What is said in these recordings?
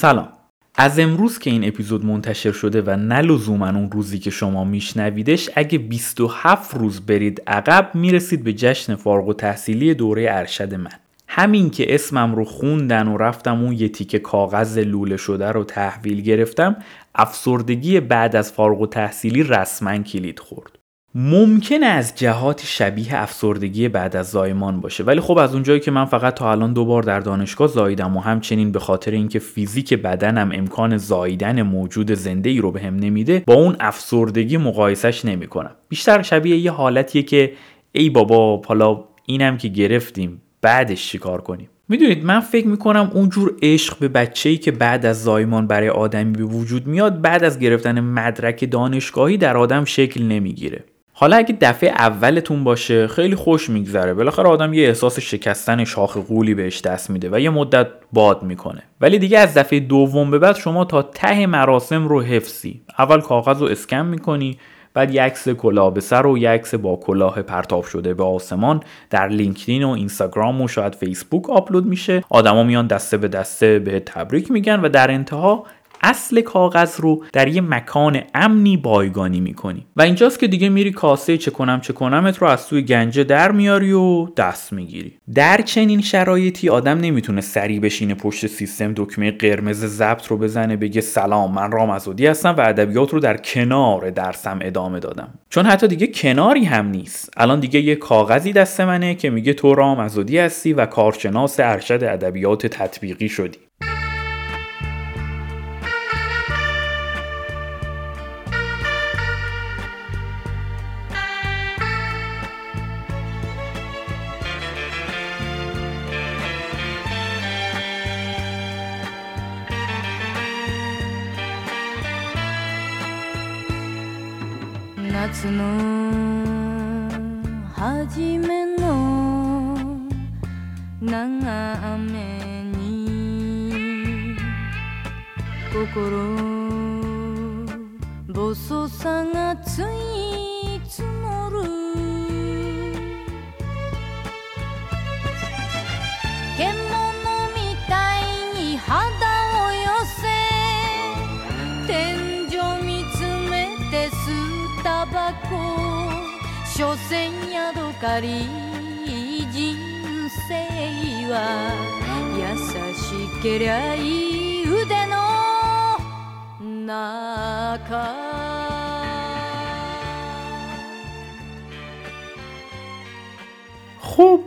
سلام. از امروز که این اپیزود منتشر شده و نه لزوما اون روزی که شما میشنویدش اگه 27 روز برید عقب می‌رسید به جشن فارغ و تحصیلی دوره ارشد من. همین که اسمم رو خوندن و رفتم اون یه تیکه کاغذ لوله شده رو تحویل گرفتم افسردگی بعد از فارغ و تحصیلی رسما کلید خورد. ممکنه از جهات شبیه افسردگی بعد از زایمان باشه. ولی خب از اونجایی که من فقط تا الان دو بار در دانشگاه زاییدم و همچنین به خاطر اینکه فیزیک بدنم امکان زاییدن موجود زنده ای رو بهم به نمیده با اون افسردگی مقایسش نمی‌کنم. بیشتر شبیه یه حالتیه که ای بابا حالا اینم که گرفتیم بعدش چیکار کنیم؟ می‌دونید من فکر می‌کنم اونجور عشق به بچه‌ای که بعد از زایمان برای آدمی به وجود میاد بعد از گرفتن مدرک دانشگاهی در آدم شکل نمی‌گیره. حالا اگه دفعه اولتون باشه خیلی خوش میگذره. بالاخره آدم یه احساس شکستن شاخ قولی بهش دست میده و یه مدت باد می‌کنه. ولی دیگه از دفعه دوم به بعد شما تا ته مراسم رو حفظی. اول کاغذ رو اسکن می‌کنی بعد یه عکس کلاه به سر و یه عکس با کلاه پرتاب شده به آسمان در لینکدین و اینستاگرام و شاید فیسبوک آپلود میشه. آدما میان دسته به دسته به تبریک میگن و در انتها اصل کاغذ رو در یه مکان امنی بایگانی می‌کنی. و اینجاست که دیگه میری کاسه چه کنم چه کنمت رو از توی گنجه در میاری و دست می‌گیری. در چنین شرایطی آدم نمی‌تونه سری بشینه پشت سیستم دکمه قرمز ضبط رو بزنه بگه سلام من رام ازودی هستم و ادبیات رو در کنار درسم ادامه دادم. چون حتی دیگه کناری هم نیست. الان دیگه یه کاغذی دست منه که میگه تو رام ازودی هستی و کارشناس ارشد ادبیات تطبیقی شدی. の初めの長雨に心細さがつい所詮宿かり人生は優しけりゃいい腕の中 خب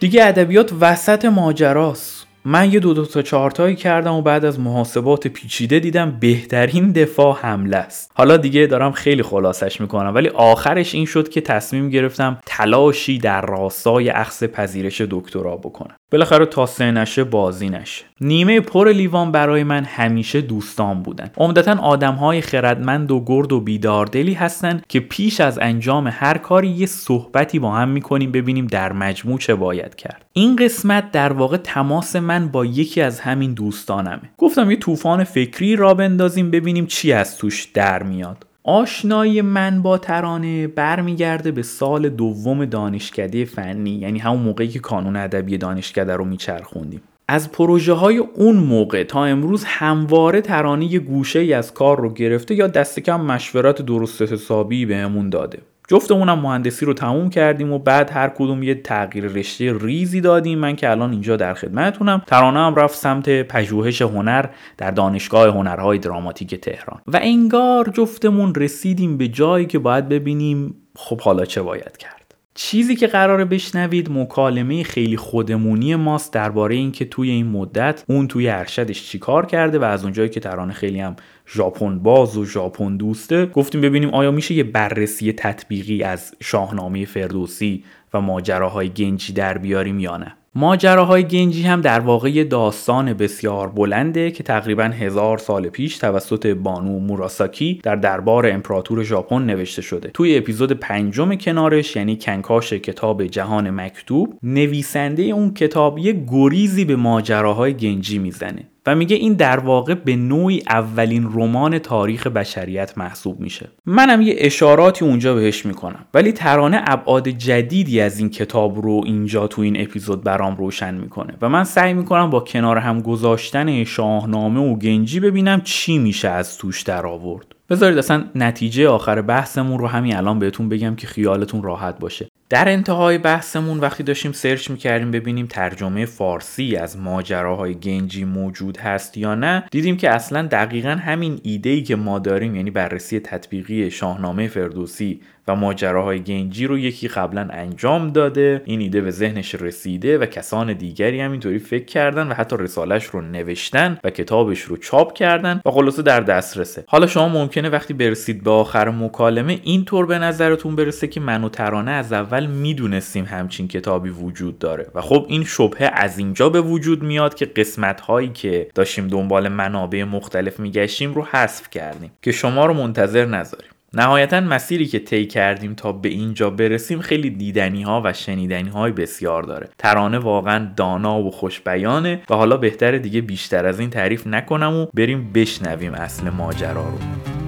دیگه ادبیات وسط ماجراست من یه دو دو تا چهارتایی کردم و بعد از محاسبات پیچیده دیدم بهترین دفاع حمله است. حالا دیگه دارم خیلی خلاصش می‌کنم ولی آخرش این شد که تصمیم گرفتم تلاشی در راستای اخذ پذیرش دکترا بکنم. بالاخره تا سه نشه بازی نشه. نیمه پر لیوان برای من همیشه دوستان بودن. عمدتا آدمهای خردمند و گرد و بیداردلی هستن که پیش از انجام هر کاری یه صحبتی با هم می‌کنیم ببینیم در مجموع چه باید کرد. این قسمت در واقع تماس من با یکی از همین دوستانمه. گفتم یه طوفان فکری را بندازیم ببینیم چی از توش در میاد. آشنایی من با ترانه برمیگرده به سال دوم دانشکده فنی یعنی همون موقعی که کانون ادبی دانشکده رو میچرخوندیم. از پروژه های اون موقع تا امروز همواره ترانه یه گوشه ای از کار رو گرفته یا دست کم مشورت درست حسابی بهمون داده. جفتمونم مهندسی رو تموم کردیم و بعد هر کدوم یه تغییر رشته ریزی دادیم. من که الان اینجا در خدمتتونم. ترانه هم رفت سمت پژوهش هنر در دانشگاه هنرهای دراماتیک تهران. و انگار جفتمون رسیدیم به جایی که باید ببینیم خب حالا چه باید کرد. چیزی که قراره بشنوید مکالمه خیلی خودمونی ماست درباره اینکه توی این مدت اون توی ارشدش چیکار کرده و از اونجایی که ترانه خیلی هم ژاپن باز و ژاپن دوسته گفتیم ببینیم آیا میشه یه بررسی تطبیقی از شاهنامه فردوسی و ماجراهای گنجی در بیاریم یا نه. ماجراهای گنجی هم در واقع داستان بسیار بلنده که تقریبا هزار سال پیش توسط بانو موراساکی در دربار امپراتور ژاپن نوشته شده. توی اپیزود پنجم کنارش یعنی کنکاش کتاب جهان مکتوب نویسنده اون کتاب یه گریزی به ماجراهای گنجی می‌زنه. و میگه این در واقع به نوعی اولین رمان تاریخ بشریت محسوب میشه. منم یه اشاراتی اونجا بهش می‌کنم. ولی ترانه ابعاد جدیدی از این کتاب رو اینجا تو این اپیزود برام روشن می‌کنه و من سعی می‌کنم با کنار هم گذاشتن شاهنامه و گنجی ببینم چی میشه از توش در آورد بذارید اصلا نتیجه آخر بحثمون رو همین الان بهتون بگم که خیالتون راحت باشه. در انتهای بحثمون وقتی داشتیم سرچ می‌کردیم ببینیم ترجمه فارسی از ماجراهای گنجی موجود هست یا نه دیدیم که اصلا دقیقا همین ایده ای که ما داریم یعنی بررسی تطبیقی شاهنامه فردوسی و ماجراهای گنجی رو یکی قبلا انجام داده. این ایده به ذهنش رسیده و کسان دیگری هم اینطوری فکر کردن و حتی رسالش رو نوشتن و کتابش رو چاپ کردن و خلاصه در دسترسه. حالا شما ممکنه وقتی برسید به آخر مکالمه اینطور به نظرتون برسه که من و ترانه از اول می‌دونستیم همچین کتابی وجود داره. و خب این شبهه از اینجا به وجود میاد که قسمت هایی که داشتیم دنبال منابع مختلف میگشتیم رو حذف کردیم که شما رو منتظر نذاریم. نهایتا مسیری که طی کردیم تا به اینجا برسیم خیلی دیدنی ها و شنیدنی های بسیار داره. ترانه واقعا دانا و خوشبیانه و حالا بهتره دیگه بیشتر از این تعریف نکنم و بریم بشنویم اصل ماجرا رو.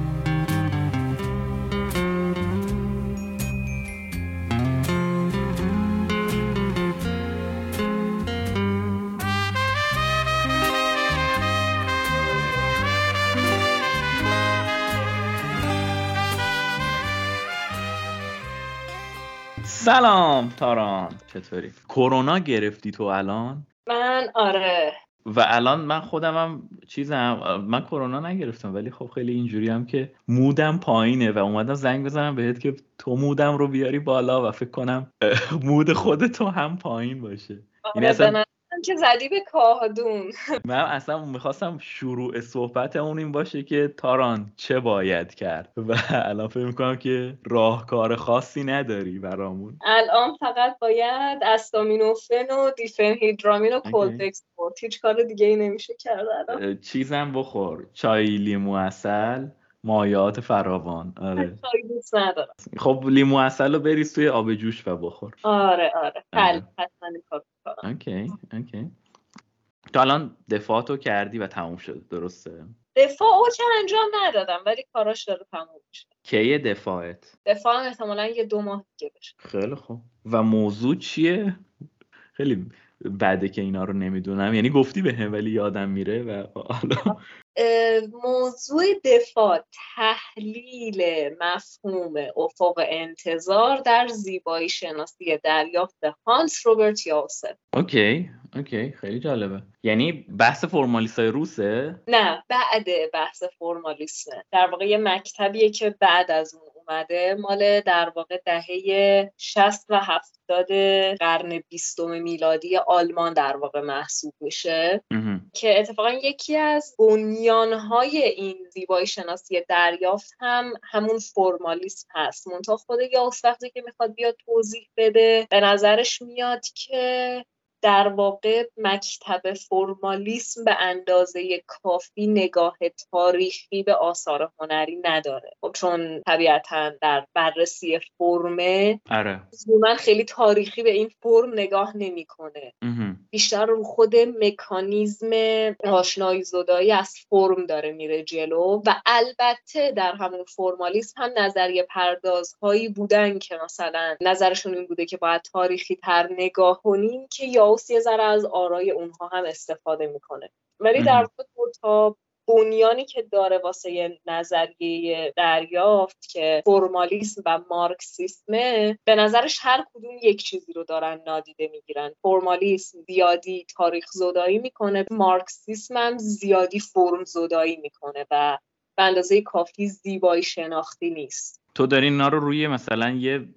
سلام تاران. چطوری؟ کرونا گرفتی تو الان؟ من آره. و الان من خودم هم چیزم من کرونا نگرفتم ولی خب خیلی اینجوری هم که مودم پایینه و اومدم زنگ بزنم بهت که تو مودم رو بیاری بالا و فکر کنم مود خود تو هم پایین باشه. یعنی اصلا که زدی به کاهدون. من اصلا می‌خواستم شروع صحبت اون این باشه که تاران چه باید کرد؟ و الان فکر می‌کنم که راهکار خاصی نداری برامون. الان فقط باید استامینوفن و دیفنهیدرامین و کلداکس خورد هیچ کار دیگه ای نمیشه کرد الان. چیزم بخور. چای لیمو عسل مایعات فراوان. آره. دوست ندارم. خب لیمو عسل رو بریز توی آب جوش و بخور. آره آره. حل حتما okay okay. تو الان دفاعتو کردی و تموم شد درسته؟ دفاع رو که انجام ندادم ولی کاراش داره تموم میشه. کیه دفاعت؟ دفاع احتمالا یه دو ماه دیگه بشه. خیلی خوب. و موضوع چیه؟ خیلی بده که اینا رو نمی‌دونم. یعنی گفتی به هم ولی یادم میره و حالا موضوع دفاع تحلیل مفهوم افق انتظار در زیبایی شناسی دریافت هانس روبرت یاسف اوکی اوکی خیلی جالبه. یعنی بحث فرمالیست های روسه؟ نه بعد بحث فرمالیسمه در واقع یه مکتبیه که بعد از اون اومده مال در واقع دهه 60 و 70 قرن بیستم میلادی آلمان در واقع محسوب میشه. که اتفاقا یکی از بنیانهای این زیبایی شناسی دریافت هم همون فرمالیسم هست. منتها خود یاس وقتی که می‌خواد بیاد توضیح بده به نظرش میاد که در واقع مکتب فرمالیسم به اندازه کافی نگاه تاریخی به آثار هنری نداره. خب چون طبیعتا در بررسی فرمه آره. من خیلی تاریخی به این فرم نگاه نمی‌کنه. بیشتر رو خود مکانیزم آشنایی زدایی از فرم داره میره جلو و البته در همون فرمالیسم هم نظریه پردازهایی بودن که مثلا نظرشون این بوده که باید تاریخی تر نگاه کنیم که یا هاوس یه ذره از آرای اونها هم استفاده می‌کنه. ولی در واقع تا بنیانی که داره واسه نظریه دریافت که فرمالیسم و مارکسیسمه به نظرش هر کدوم یک چیزی رو دارن نادیده می‌گیرن. فرمالیسم زیادی تاریخ زدایی می‌کنه مارکسیسم هم زیادی فرم زدایی می‌کنه و به اندازه کافی زیبایی شناختی نیست. تو داری اینا رو روی مثلا یه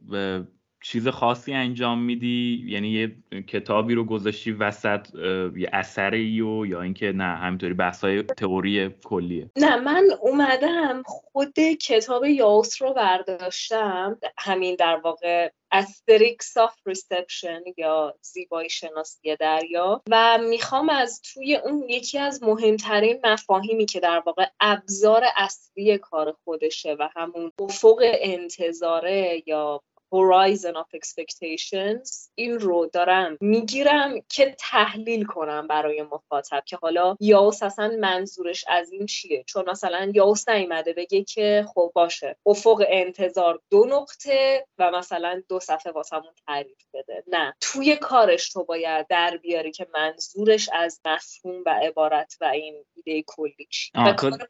چیز خاصی انجام میدی؟ یعنی یه کتابی رو گذاشتی وسط یه اثری و یا اینکه نه همینطوری بحثای تئوری کلیه؟ نه من اومدم خود کتاب یاوس رو برداشتم همین در واقع Aesthetics of Reception یا زیبایی شناسی دریافت و می‌خوام از توی اون یکی از مهمترین مفاهیمی که در واقع ابزار اصلی کار خودشه و همون افق انتظاره یا horizon of expectations این رو دارم. می‌گیرم که تحلیل کنم برای مخاطب که حالا یاوس اصلا منظورش از این چیه. چون مثلا یاوس نیومده بگه که خب باشه. افق انتظار دو نقطه و مثلا دو صفحه واسمون تعریف بده. نه. توی کارش تو باید در بیاری که منظورش از مفهوم و عبارت و این ایده کلی چی. و کار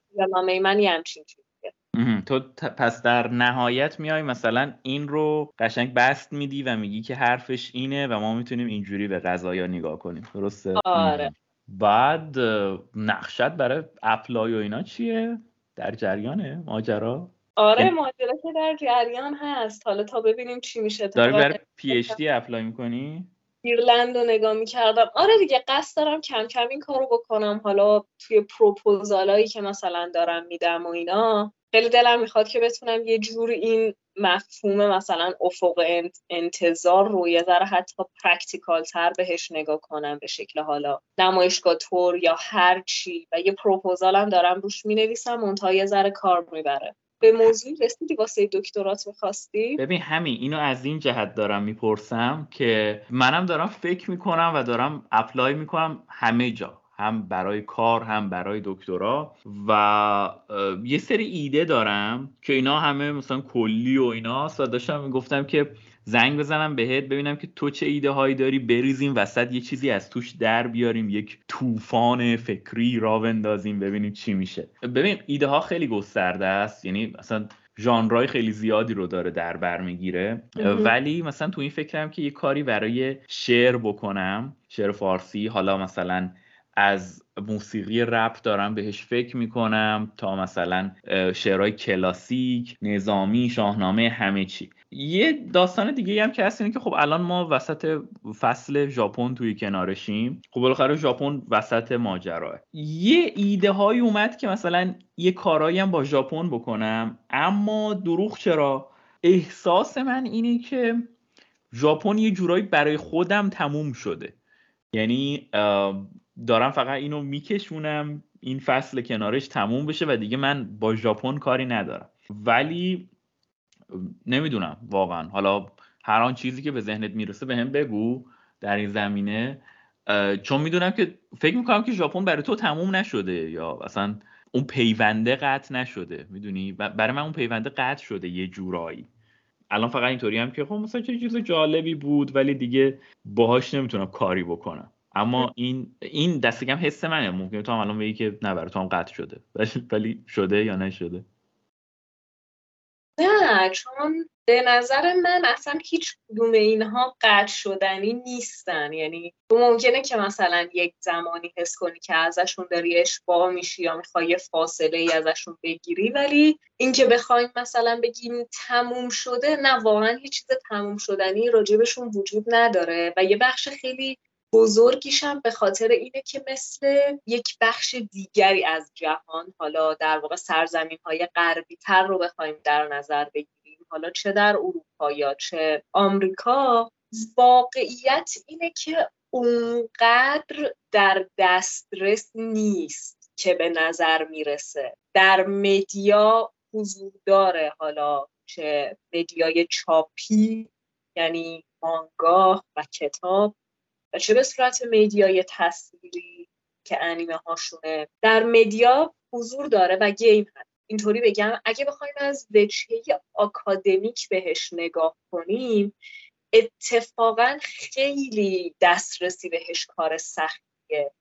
من یه همچین تو پس در نهایت میای مثلا این رو قشنگ بسط میدی و میگی که حرفش اینه و ما می‌تونیم اینجوری به قضایا نگاه کنیم. درسته؟ آره. بعد نقشت برای apply و اینا چیه؟ در جریانه ماجرا؟ آره یعنی ماجرا که در جریان هست. حالا تا ببینیم چی میشه. داری برای PhD apply می‌کنی؟ ایرلند رو نگاه می‌کردم. آره دیگه قصد دارم کم کم این کارو بکنم. حالا توی پروپوزالایی که مثلا دارم میدم و اینا. خیلی دلم می‌خواد که بتونم یه جور این مفهوم مثلا افق انتظار رو یه ذره حتی practical تر بهش نگاه کنم به شکل حالا نمایشگاه تور یا هر چی و یه پروپوزالم دارم روش می‌نویسم منتها یه ذره کار می‌بره به موضوع رسیدی واسه دکترات می‌خواستی؟ ببین همین اینو از این جهت دارم می‌پرسم که منم دارم فکر می‌کنم و دارم apply می‌کنم همه جا هم برای کار هم برای دکترا و یه سری ایده دارم که اینا همه مثلا کلی و اینا و داشتم می‌گفتم که زنگ بزنم بهت ببینم که تو چه ایده هایی داری بریزیم وسط یه چیزی از توش در بیاریم یک طوفان فکری را بندازیم ببینیم چی میشه. ببین ایده ها خیلی گسترده است یعنی مثلا ژانرهای خیلی زیادی رو داره در بر می‌گیره. ولی مثلا تو این فکرم که یه کاری برای شعر بکنم شعر فارسی حالا مثلا از موسیقی رپ دارم بهش فکر می‌کنم تا مثلا شعرهای کلاسیک نظامی شاهنامه همه چی. یه داستان دیگه هم که هست اینه که خب الان ما وسط فصل ژاپن توی کنارشیم خب بالاخره ژاپن وسط ماجراه یه ایده های اومد که مثلا یه کارایی هم با ژاپن بکنم اما دروغ چرا؟ احساس من اینه که ژاپن یه جورایی برای خودم تموم شده. یعنی دارم فقط اینو میکشونم این فصل کنارش تموم بشه و دیگه من با ژاپن کاری ندارم. ولی نمی‌دونم واقعا. حالا هر آن چیزی که به ذهنت می‌رسه به هم بگو در این زمینه. چون می‌دونم که فکر می‌کنم که ژاپن برای تو تموم نشده یا اصلا اون پیونده قطع نشده. می‌دونی؟ برای من اون پیونده قطع شده یه جورایی. الان فقط اینطوری هم که خب مثلا چه چیز جالبی بود ولی دیگه باهاش نمی‌تونم کاری بکنم. اما این این دست کم حس منه. ممکنه تو هم الان بگی که نه برای تو هم قطع شده. ولی شده یا نشده؟ نه چون به نظر من اصلا هیچ کدوم اینها قطع شدنی نیستن. یعنی تو ممکنه که مثلا یک زمانی حس کنی که ازشون داری اشباه میشی یا می‌خوای یه فاصله ای ازشون بگیری ولی اینکه بخوایم مثلا بگیم تموم شده نه واقعا هیچ چیز تموم شدنی راجبشون وجود نداره. و یه بخش خیلی بزرگیشم به خاطر اینه که مثل یک بخش دیگری از جهان حالا در واقع سرزمین های غربی تر رو بخوایم در نظر بگیریم. حالا چه در اروپا یا چه آمریکا واقعیت اینه که اونقدر در دسترس نیست که به نظر می‌رسه. در مدیا حضور داره. حالا چه مدیای چاپی یعنی مانگاه و کتاب. چه به صورت مدیای تصویری که انیمه هاشونه در مدیا حضور داره و گیم هست. اینطوری بگم اگه بخوایم از وجهه آکادمیک بهش نگاه کنیم اتفاقا خیلی دسترسی بهش کار سختیه.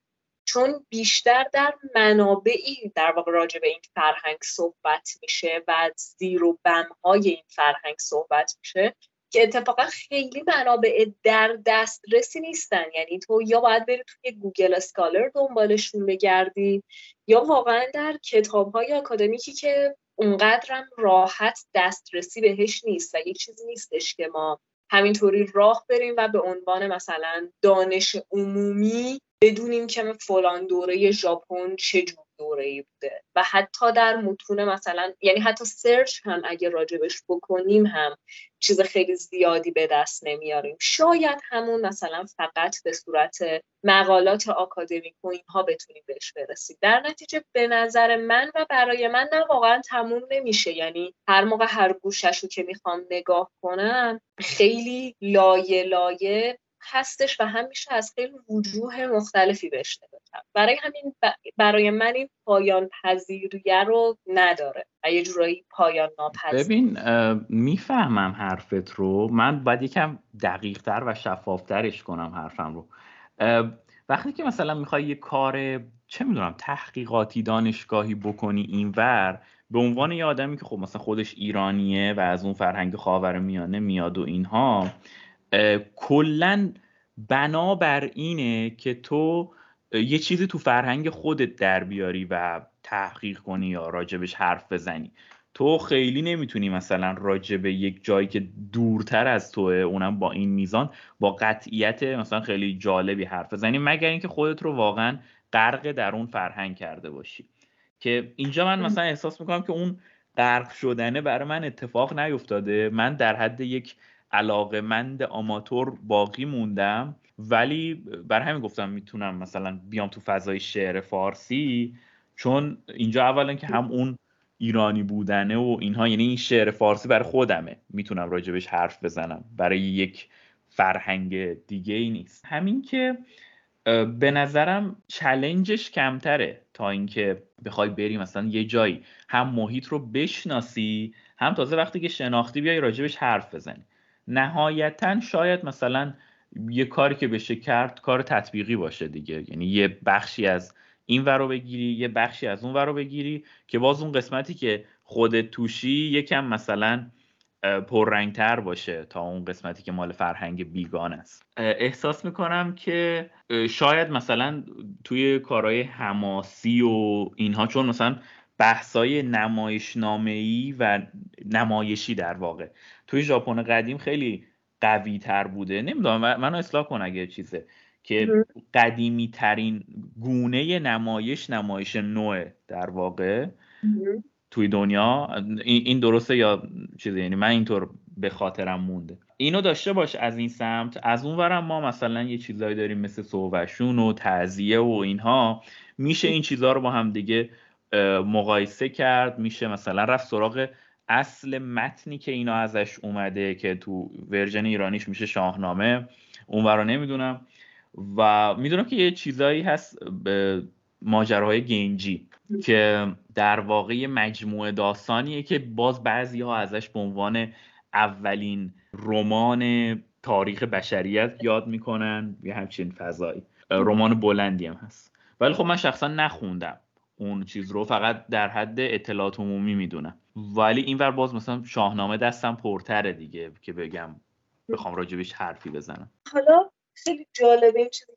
چون بیشتر در منابعی در واقع راجع به این فرهنگ صحبت میشه و زیر و بمهای این فرهنگ صحبت میشه. که اتفاقا خیلی منابع در دسترسی نیستن. یعنی تو یا باید بری توی Google Scholar دنبالشون بگردی یا واقعا در کتاب های اکادمیکی که اونقدرم راحت دسترسی بهش نیست و یک چیزی نیستش که ما همینطوری راه بریم و به عنوان مثلا دانش عمومی بدونیم که فلان دوره ژاپن چه دوره ای بوده و حتی در متون مثلا یعنی حتی سرچ هم اگه راجبش بکنیم هم چیز خیلی زیادی به دست نمیاریم. شاید همون مثلا فقط به صورت مقالات آکادمیک و اینها بتونیم بهش برسیم. در نتیجه به نظر من و برای من نه واقعا تموم نمیشه. یعنی هر موقع هر گوشش رو که می‌خوام نگاه کنم خیلی لایه لایه هستش و همیشه از خیلی وجوه مختلفی بهش برای همین برای من این پایان پذیریه رو نداره و یه جورایی پایان ناپذیر ببین می‌فهمم حرفت رو. من باید یکم دقیق تر و شفافترش کنم حرفم رو. وقتی که مثلا می‌خوای یه کار چه می‌دونم تحقیقاتی دانشگاهی بکنی اینور به عنوان یه آدمی که خب مثلا خودش ایرانیه و از اون فرهنگ خاور میانه میاد و اینها کلا بنا بر اینه که تو یه چیزی تو فرهنگ خودت در بیاری و تحقیق کنی یا راجبش حرف بزنی. تو خیلی نمی‌تونی مثلا راجب یک جایی که دورتر از توه اونم با این میزان با قطعیت مثلا خیلی جالبی حرف بزنی مگر اینکه خودت رو واقعا غرق در اون فرهنگ کرده باشی. که اینجا من مثلا احساس می‌کنم که اون غرق شدنه برای من اتفاق نیفتاده. من در حد یک علاقمند آماتور باقی موندم. ولی بر همین گفتم می‌تونم مثلا بیام تو فضای شعر فارسی چون اینجا اولا که هم اون ایرانی بودنه و اینها یعنی این شعر فارسی برای خودمه. می‌تونم راجبش حرف بزنم. برای یک فرهنگ دیگه ای نیست. همین که به نظرم چلنجش کمتره تا اینکه بخوای بری مثلا یه جایی هم محیط رو بشناسی هم تازه وقتی که شناختی بیای راجبش حرف بزنی. نهایتا شاید مثلا یه کاری که بشه کرد کار تطبیقی باشه دیگه. یعنی یه بخشی از این ور رو بگیری یه بخشی از اون ور رو بگیری که باز اون قسمتی که خودت توشی یکم مثلا پررنگتر باشه تا اون قسمتی که مال فرهنگ بیگان است. احساس می‌کنم که شاید مثلا توی کارهای حماسی و اینها چون مثلا بحثای نمایشنامه و نمایشی در واقع. توی ژاپن قدیم خیلی قوی تر بوده. نمی‌دونم منو اصلاح کن اگه چیزه. که قدیمی ترین گونه نمایش نمایش نوع در واقع توی دنیا این درسته یا چیزه؟ یعنی من اینطور به خاطرم مونده. اینو داشته باش از این سمت. از اون ورم ما مثلا یه چیزایی داریم مثل صوبشون و تعذیه و اینها. میشه این چیزها رو با هم دیگه مقایسه کرد میشه مثلا رفت سراغ اصل متنی که اینا ازش اومده که تو ورژن ایرانیش میشه شاهنامه. اون رو نمی‌دونم. و می‌دونم که یه چیزایی هست به ماجراهای گنجی که در واقع مجموعه داستانیه که باز بعضی ها ازش به عنوان اولین رمان تاریخ بشریت یاد می‌کنن. یه همچین فضایی. رمان بلندی هم هست. ولی خب من شخصا نخوندم. اون چیز رو فقط در حد اطلاعات عمومی می‌دونم. ولی اینور باز مثلا شاهنامه دستم پرتره دیگه که بگم بخوام راجبش حرفی بزنم. حالا خیلی جالبه این چیزی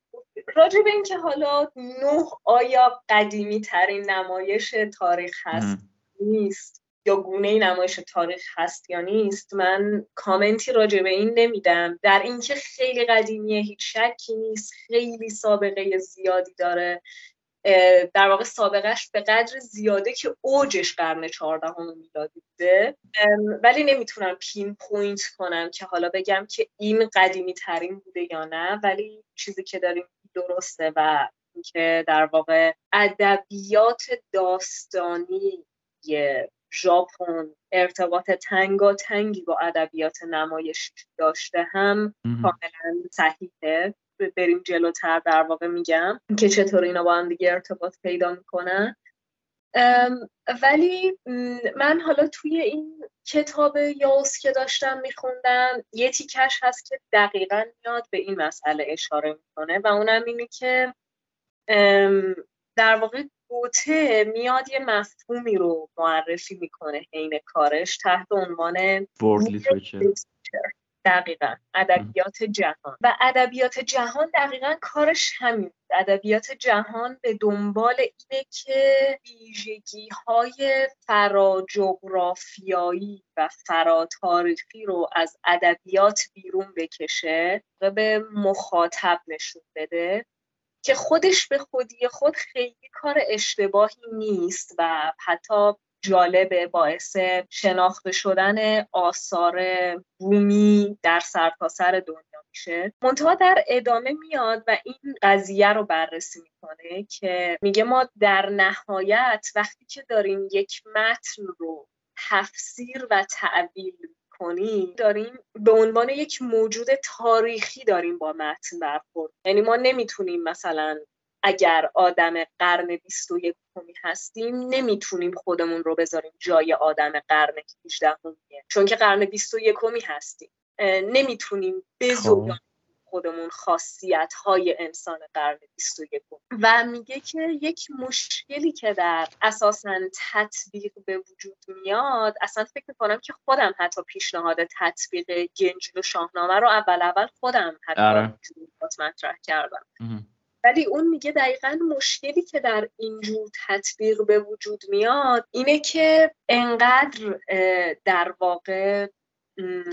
راجب این که حالا نه آیا قدیمی ترین نمایش تاریخ هست نیست یا گونه نمایش تاریخ هست یا نیست من کامنتی راجع به این نمیدم. در اینکه خیلی قدیمیه هیچ شکی نیست خیلی سابقه زیادی داره. در واقع سابقش به قدر زیاده که اوجش قرن چهاردهم میلادی بوده. ولی نمی‌تونم pinpoint کنم که حالا بگم که این قدیمی ترین بوده یا نه ولی چیزی که داریم درسته و که در واقع ادبیات داستانی ژاپن ارتباط تنگا تنگی با ادبیات نمایش داشته هم کاملا صحیحه. بریم جلوتر در واقع میگم که چطور اینا با هم دیگه ارتباط پیدا می‌کنن. ولی من حالا توی این کتاب یاوس که داشتم میخوندم یه تیکش هست که دقیقا میاد به این مسئله اشاره می‌کنه و اونم اینه که در واقع گوته میاد یه مفهومی رو معرفی می‌کنه حین کارش تحت عنوان دقیقا. ادبیات جهان. و ادبیات جهان دقیقا کارش همین ادبیات جهان به دنبال اینه که ویژگی های فراجغرافیایی و فراتاریخی رو از ادبیات بیرون بکشه و به مخاطب نشون بده که خودش به خودی خود خیلی کار اشتباهی نیست و حتی جالبه باعث شناخته شدن آثار رومی در سرتاسر سر دنیا میشه. منتها در ادامه میاد و این قضیه رو بررسی می‌کنه که میگه ما در نهایت وقتی که داریم یک متن رو تفسیر و تعویل کنیم داریم به عنوان یک موجود تاریخی داریم با متن برخورد. یعنی ما نمی‌تونیم مثلا اگر آدم قرن 21 هستیم نمی‌تونیم خودمون رو بذاریم جای آدم قرن 18 چون که قرن 21 هستیم. نمی‌تونیم بزرگان خب. خودمون خاصیت های انسان قرن 21 و میگه که یک مشکلی که در اساسا تطبیق به وجود میاد اصلا فکر می‌کنم که خودم حتی پیشنهاد تطبیق گنجل و شاهنامه رو اول اول خودم حتی آره. مطرح کردم. ولی اون میگه دقیقا مشکلی که در اینجور تطبیق به وجود میاد اینه که انقدر در واقع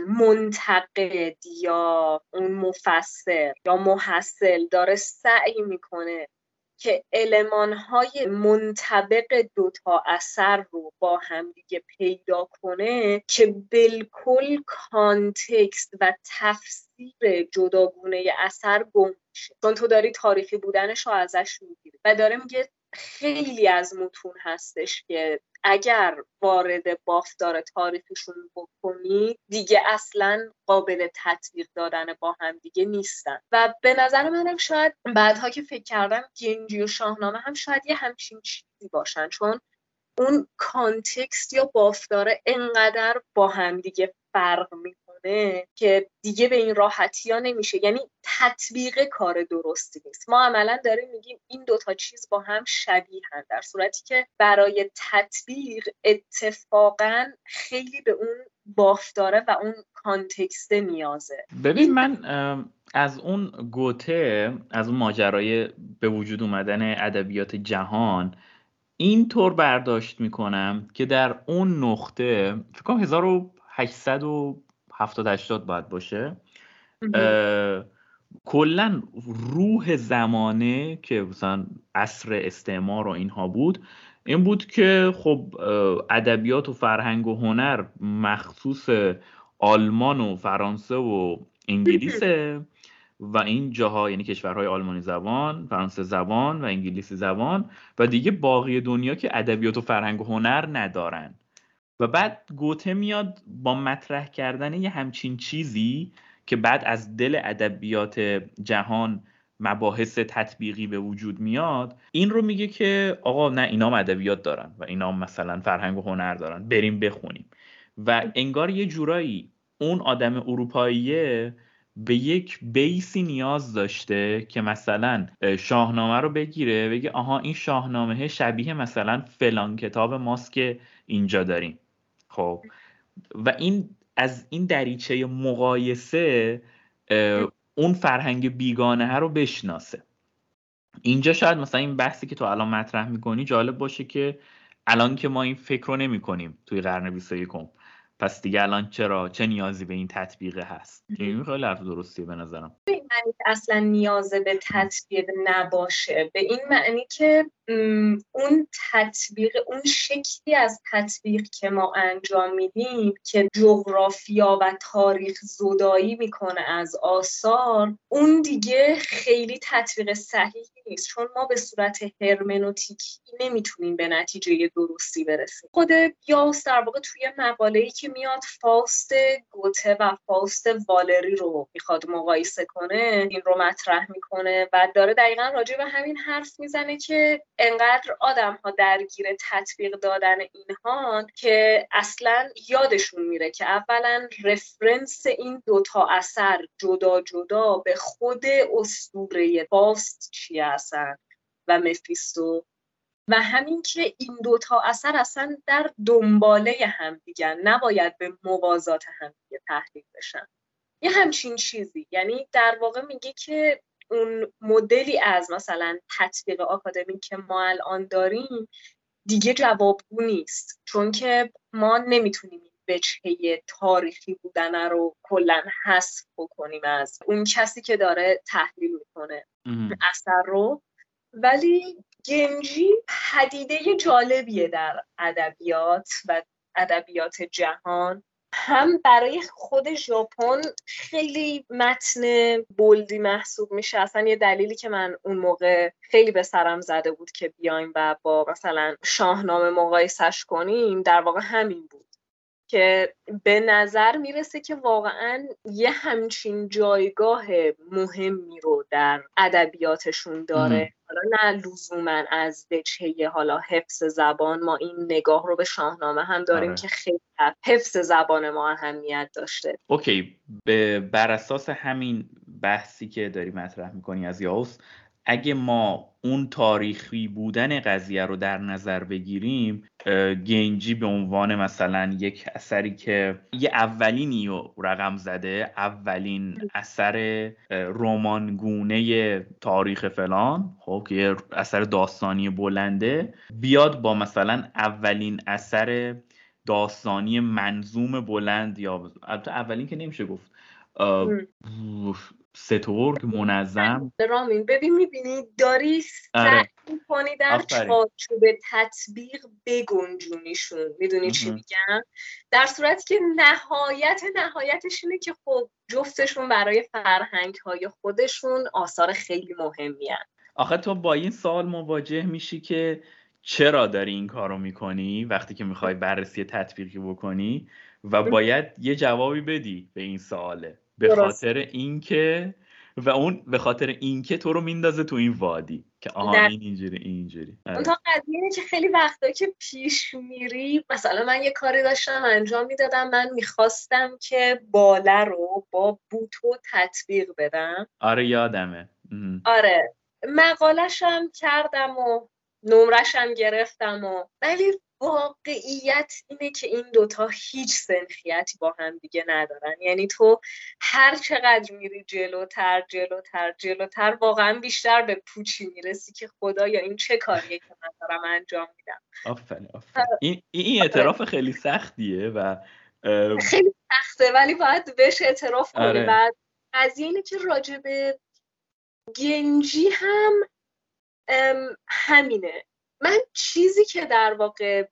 منتقد یا اون مفسر یا محصل داره سعی می‌کنه که های منطبق دوتا اثر رو با هم دیگه پیدا کنه که بالکل کانتکست و تفسیر جداگونه اثر گم چون تو داری تاریخی بودنش رو ازش می‌گیری. و داره میگه خیلی از متون هستش که اگر وارد بافتار تاریخشون بکنی دیگه اصلا قابل تطبیق دادن با هم دیگه نیستن. و به نظر منم شاید بعدها که فکر کردم گنجی و شاهنامه هم شاید یه همچین چیزی باشن چون اون کانتکست یا بافتاره انقدر با هم دیگه فرق می که دیگه به این راحتی ها نمیشه. یعنی تطبیق کار درستی نیست. ما عملا داریم میگیم این دوتا چیز با هم شبیه هن در صورتی که برای تطبیق اتفاقا خیلی به اون بافتاره و اون کانتکست نیازه. ببین من از اون گوته از اون ماجرای به وجود اومدن ادبیات جهان اینطور برداشت می‌کنم که در اون نقطه فکر کنم 1800 هفتاد هشتاد باید باشه. کلا روح زمانه که مثلا عصر استعمار و اینها بود این بود که خب ادبیات و فرهنگ و هنر مخصوص آلمان و فرانسه و انگلیسه و این جاها یعنی کشورهای آلمانی زبان، فرانسه زبان و انگلیسی زبان و دیگه باقی دنیا که ادبیات و فرهنگ و هنر ندارن. و بعد گوته میاد با مطرح کردن یه همچین چیزی که بعد از دل ادبیات جهان مباحث تطبیقی به وجود میاد این رو میگه که آقا نه اینا ادبیات دارن و اینا مثلا فرهنگ و هنر دارن بریم بخونیم. و انگار یه جورایی اون آدم اروپاییه به یک بیسی نیاز داشته که مثلا شاهنامه رو بگیره بگه آها این شاهنامه شبیه مثلا فلان کتاب ماست که اینجا داریم. خب. و این از این دریچه مقایسه اون فرهنگ بیگانه رو بشناسه. اینجا شاید مثلا این بحثی که تو الان مطرح می‌کنی جالب باشه که الان که ما این فکر رو نمی کنیم توی قرن 21 پس دیگه الان چرا؟ چه نیازی به این تطبیقه هست؟ این خیلی حرف درستیه به نظرم. معنی اصلا نیاز به تطبیق نباشه. به این معنی که اون تطبیق اون شکلی از تطبیق که ما انجام میدیم که جغرافیا و تاریخ زدایی می‌کنه از آثار اون دیگه خیلی تطبیق صحیحی نیست. چون ما به صورت هرمنوتیکی نمی‌تونیم به نتیجه درستی برسیم. خود یاس در واقع توی مقاله ای که میاد فاست گوته و فاست والری رو می‌خواد مقایسه کنه این رو مطرح می‌کنه و داره دقیقا راجع به همین حرف می‌زنه که انقدر آدم ها درگیر تطبیق دادن اینها که اصلا یادشون میره که اولا رفرنس این دوتا اثر جدا جدا به خود اسطوره باست چی هستن و مفیستو. و همین که این دوتا اثر اصلا در دنباله هم دیگه نباید به موازات هم دیگه تحلیل بشن. یه همچین چیزی یعنی در واقع میگه که اون مدلی از مثلا تطبیق آکادمی که ما الان داریم دیگه جوابگو نیست. چون که ما نمی‌تونیم وجهه تاریخی بودن رو کلا حذف بکنیم از اون کسی که داره تحلیل می‌کنه اثر رو. ولی گنجی پدیده جالبیه در ادبیات و ادبیات جهان. هم برای خود ژاپن خیلی متن بلدی محسوب میشه. اصلا یه دلیلی که من اون موقع خیلی به سرم زده بود که بیایم و با مثلا شاهنامه مقایسش کنیم در واقع همین بود. که به نظر می‌رسه که واقعا یه همچین جایگاه مهمی رو در ادبیاتشون داره. حالا نه لزوما از وجهه حالا حفظ زبان ما این نگاه رو به شاهنامه هم داریم آره. که خیلی حفظ زبان ما اهمیت داشته. اوکی بر اساس همین بحثی که داری مطرح می‌کنی از یاوس اگه ما اون تاریخی بودن قضیه رو در نظر بگیریم گنجی به عنوان مثلا یک اثری که یه اولینی رو رقم زده اولین اثر رومانگونه تاریخ فلان خب که یه اثر داستانی بلنده بیاد با مثلا اولین اثر داستانی منظوم بلند یا اولین که نمیشه گفت ستورگ منظم. رامین ببین می‌بینی؟ داری آره. سعی کنی در چارچوب تطبیق بگنجونیشون. می‌دونی چی میگم؟ در صورتی که نهایت نهایتش اینه که خب جفتشون برای فرهنگ های خودشون آثار خیلی مهمی هن. آخه تو با این سال مواجه میشی که چرا داری این کارو می‌کنی وقتی که می‌خوای بررسی تطبیقی بکنی و باید یه جوابی بدی به این سواله. به خاطر اینکه و اون به خاطر اینکه تو رو میندازه تو این وادی که آها این اینجوری اینجوری. اون تا قضیه که خیلی وقتا که پیش میری مثلا من یه کاری داشتم انجام می‌دادم من می‌خواستم که باله رو با بوتو تطبیق بدم. آره یادمه. آره. مقالشم کردم و نمرشم گرفتم و ولی واقعیت اینه که این دوتا هیچ سنخیتی با هم دیگه ندارن. یعنی تو هر چقدر میری جلوتر جلوتر جلوتر واقعا بیشتر به پوچی می‌رسی که خدایا این چه کاریه که من دارم انجام میدم. آفرین آفرین. این, این اعتراف خیلی سختیه و خیلی سخته ولی باید بهش اعتراف کنی. آره. و قضیه اینه که راجب گنجی هم همینه. من چیزی که در واقع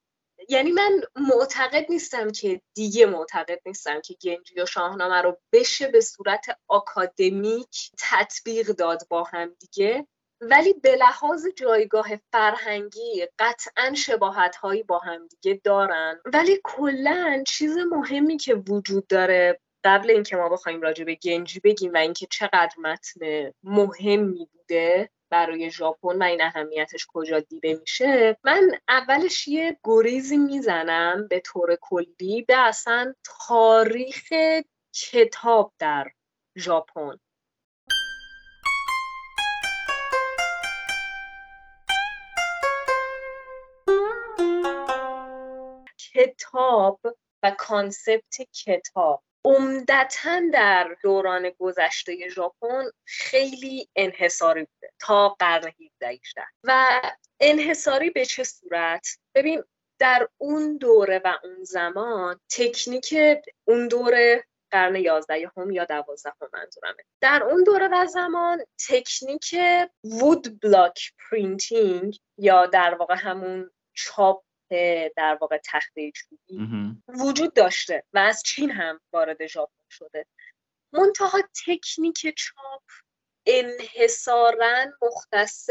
یعنی من معتقد نیستم که دیگه معتقد نیستم که گنجی و شاهنامه رو بشه به صورت آکادمیک تطبیق داد با هم دیگه. ولی به لحاظ جایگاه فرهنگی قطعا شباهت هایی با هم دیگه دارن. ولی کلا چیز مهمی که وجود داره قبل اینکه ما بخوایم راجع به گنجی بگیم و اینکه چقدر متن مهمی بوده برای ژاپن و این اهمیتش کجا دیده میشه. من اولش یه گریزی می‌زنم به طور کلی به اصلا تاریخ کتاب در ژاپن. کتاب و کانسپت کتاب. عمدتا در دوران گذشته ژاپن خیلی انحصاری بوده تا قرن 17 و انحصاری به چه صورت؟ ببین در اون دوره و اون زمان تکنیک اون دوره قرن 11 هم یا 12 هم منظورمه. در اون دوره و زمان تکنیک woodblock printing یا در واقع همون چاپ در واقع تخته چوبی وجود داشته و از چین هم وارد ژاپن شده. منتها تکنیک چاپ انحصارا مختص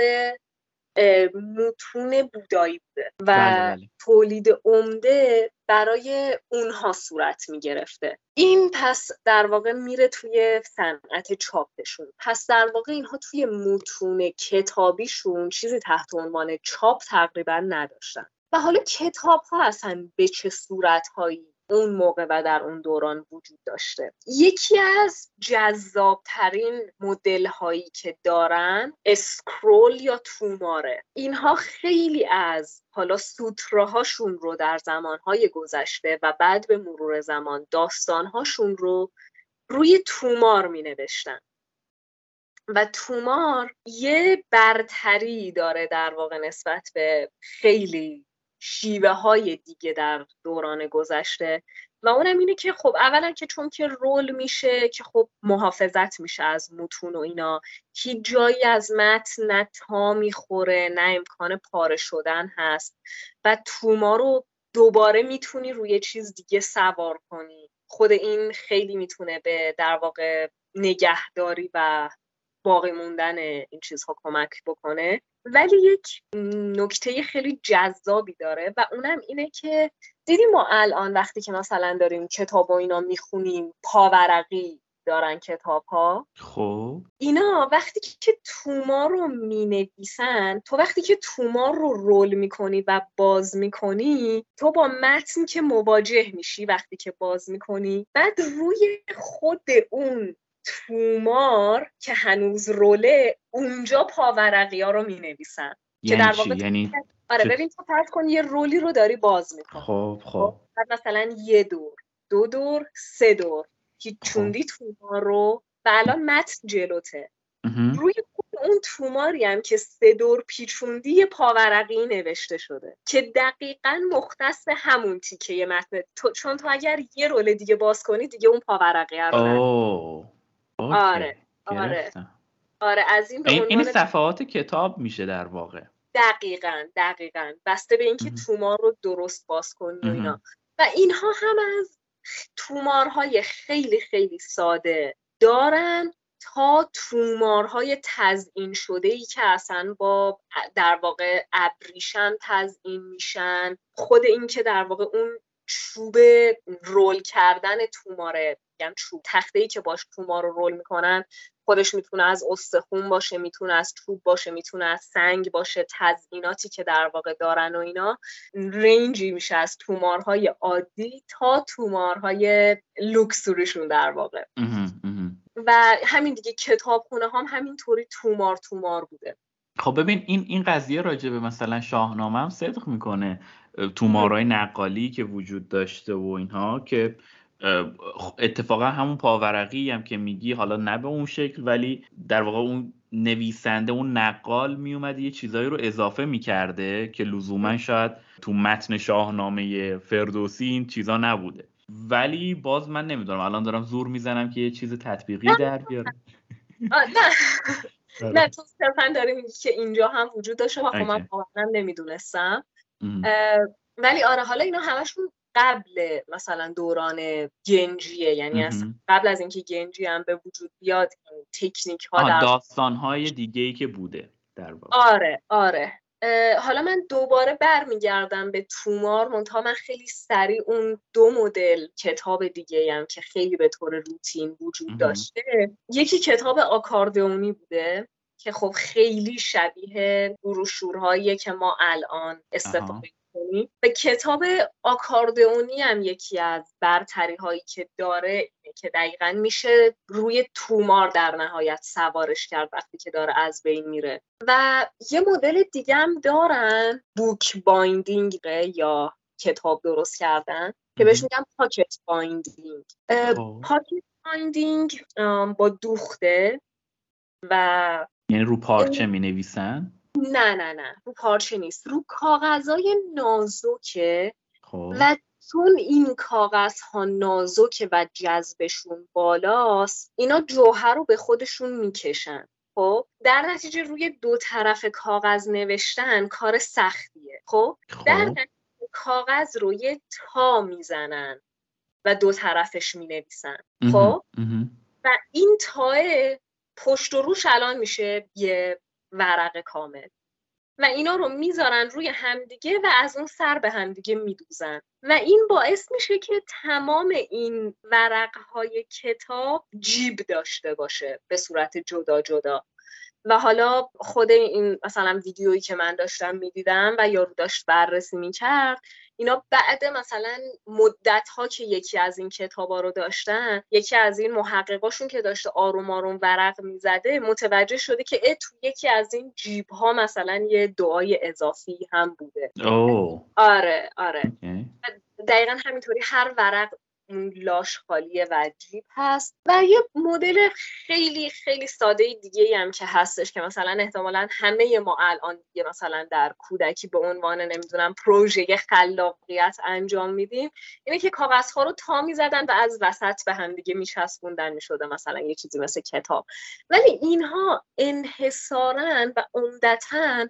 متون بودایی بوده و بله، بله. تولید عمده برای اونها صورت می گرفته این پس در واقع میره توی صنعت چاپشون. پس در واقع اینها توی متون کتابیشون چیزی تحت عنوان چاپ تقریبا نداشتن. و حالا کتاب ها اصلا به چه صورت هایی اون موقع و در اون دوران وجود داشته؟ یکی از جذابترین مدل هایی که دارن اسکرول یا توماره. اینها خیلی از حالا سوتراهاشون رو در زمانهای گذشته و بعد به مرور زمان داستانهاشون رو روی تومار می نوشتن و تومار یه برتری داره در واقع نسبت به خیلی شیوه های دیگه در دوران گذشته و اونم اینه که خب اولا که چون که رول میشه که خب محافظت میشه از متون و اینا هیچ جایی از متن نه تا می‌خوره نه امکان پاره شدن هست و توما رو دوباره می‌تونی روی چیز دیگه سوار کنی. خود این خیلی می‌تونه به در واقع نگهداری و باقی موندن این چیزها کمک بکنه. ولی یک نکته خیلی جذابی داره و اونم اینه که دیدیم ما الان وقتی که مثلا داریم کتاب و اینا می‌خونیم پاورقی دارن کتاب ها خب. اینا وقتی که توما رو می نویسن تو وقتی که توما رو رول می‌کنی و باز می‌کنی تو با متن که مواجه میشی وقتی که باز می‌کنی. بعد روی خود اون تومار که هنوز روله اونجا پاورقی ها رو می نویسن یعنی که در واقع یعنی آره ببین تو فرض کن یه رولی رو داری باز می‌کنی. خب خب. مثلا یه دور دو دور سه دور. که خب. چوندی تومار رو و الان متن جلوته. روی اون توماری هم که سه دور پیچوندی پاورقی نوشته شده. که دقیقا مختص همون تیکه متن. تو چون تو اگر یه رول دیگه باز کنی دیگه اون پاورقی رو آره آره. آره از این این, این صفحات کتاب میشه در واقع. دقیقا دقیقا. بسته به اینکه تومار رو درست باز کنی و اینا. و اینها هم از تومارهای خیلی خیلی ساده دارن تا تومارهای تزئین شده ای که اصلا با در واقع ابریشم تزئین میشن. خود این که در واقع اون چوب رول کردن توماره یعنی چوب تخته ای که باش تومار رو رول می‌کنن خودش می‌تونه از استخون باشه می‌تونه از چوب باشه می‌تونه از سنگ باشه تزئیناتی که در واقع دارن و اینا. رنجی میشه از تومارهای عادی تا تومارهای لوکسوریشون در واقع. و همین دیگه کتابخونه هم همینطوری تومار تومار بوده. خب ببین این این قضیه راجع به مثلا شاهنامه هم صدق می‌کنه. تومارای نقالی که وجود داشته و اینها که اتفاقا همون پاورقی هم که میگی حالا نه به اون شکل ولی در واقع اون نویسنده اون نقال میومده یه چیزایی رو اضافه می‌کرده که لزوما شاید تو متن شاهنامه فردوسی این چیزا نبوده. ولی باز من نمی‌دونم الان دارم زور می‌زنم که یه چیز تطبیقی در بیارم. نه. نه. تو صرفا داری میگی که اینجا هم وجود داشته و خب من واقعا نمی‌دونستم. ولی آره حالا اینا همشون قبل مثلا دوران گنجیه یعنی از قبل از اینکه گنجی هم به وجود بیاد تکنیک ها در داستان های دیگه ای که بوده در آره آره. حالا من دوباره برمیگردم به تومار منتها من خیلی سریع اون دو مدل کتاب دیگه هم که خیلی به طور روتین وجود داشته یکی کتاب آکاردئونی بوده. که خب خیلی شبیه بروشورهایی که ما الان استفاده و کتاب آکاردئونی هم یکی از برتری هایی که داره که دقیقا میشه روی تومار در نهایت سوارش کرد وقتی که داره از بین میره. و یه مدل دیگه هم دارن. book binding یا کتاب درست کردن که بهش میگن pocket binding pocket binding با دوخته و یعنی رو پارچه می نویسن نه نه نه رو پارچه نیست. رو کاغذهای نازکه خب. و چون این کاغذ ها نازکه و جذبشون بالاست اینا جوهر رو به خودشون می‌کشن. خب؟ در نتیجه روی دو طرف کاغذ نوشتن کار سختیه. خب, خب. در نتیجه کاغذ رو یه تا می‌زنن و دو طرفش می‌نویسن. خب؟ و این تاه پشت و روش الان میشه یه ورق کامل. و اینا رو می‌ذارن روی همدیگه و از اون سر به همدیگه میدوزن. و این باعث میشه که تمام این ورقهای کتاب جیب داشته باشه به صورت جدا جدا. و حالا خود این مثلا ویدیویی که من داشتم می‌دیدم و یارو داشت بررسی می‌کرد اینا بعد مثلا مدت ها که یکی از این کتابا رو داشتن یکی از این محققاشون که داشته آروم آروم ورق می‌زده متوجه شده که اه تو یکی از این جیب ها مثلا یه دعای اضافی هم بوده. اوه. آره آره. دقیقا همینطوری هر ورق اون لاش خالی و جیب هست و یه مدل خیلی خیلی ساده دیگه هم که هستش که مثلا احتمالا همه ما الان دیگه مثلا در کودکی به عنوان نمی‌دونم پروژه خلاقیت انجام میدیم اینه که کاغذها رو تا می‌زدن و از وسط به هم دیگه میچسبوندن می‌شده مثلا یه چیزی مثل کتاب. ولی اینها انحصارا و عمدتا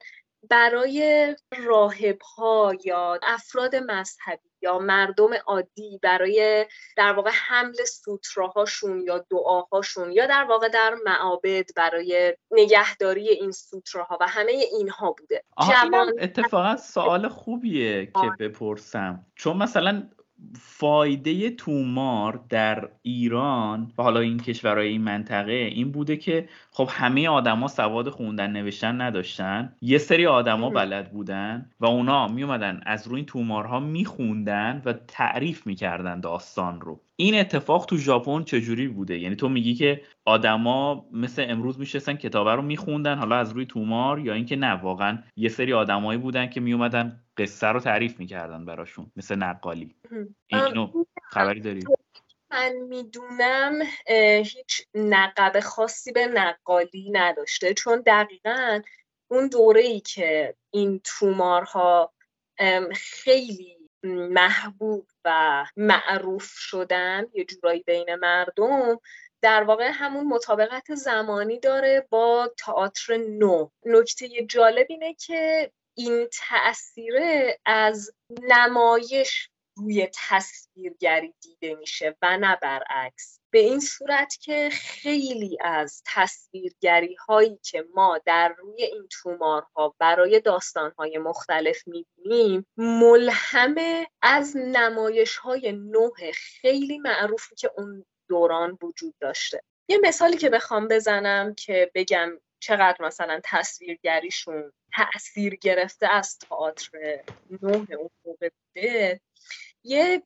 برای راهب ها یا افراد مذهبی یا مردم عادی برای در واقع حمل سوتراهاشون یا دعاهاشون یا در واقع در معابد برای نگهداری این سوتراها و همه اینها بوده. جوان... اتفاقا سوال خوبیه که بپرسم. چون مثلا فایده تومار در ایران و حالا این کشورهای این منطقه این بوده که خب همه آدما سواد خوندن نوشتن نداشتن. یه سری آدما بلد بودن و اونا می اومدن از روی این تومارها میخوندن و تعریف می‌کردن داستان رو. این اتفاق تو ژاپن چجوری بوده؟ یعنی تو میگی که آدما مثل امروز میشستن کتابه رو میخوندن حالا از روی تومار یا اینکه نه واقعا یه سری آدمایی بودن که میومدن قصه رو تعریف می‌کردن براشون مثل نقالی. اینو خبری داری؟ من می‌دونم هیچ نقب خاصی به نقالی نداشته چون دقیقا اون دوره ای که این تومارها خیلی محبوب و معروف شدن یه جورایی بین مردم در واقع همون مطابقت زمانی داره با تئاتر نو. نکته جالب اینه که این تاثیر از نمایش روی تصویرگری دیده میشه و نه برعکس. به این صورت که خیلی از تصویرگری هایی که ما در روی این تومارها برای داستان های مختلف می‌بینیم ملهم از نمایش های نوع خیلی معروفی که اون دوران وجود داشته. یه مثالی که بخوام بزنم که بگم چقدر مثلا تصویرگریشون تاثیر گرفته از تئاتر نوع اون موقع بوده؟ یه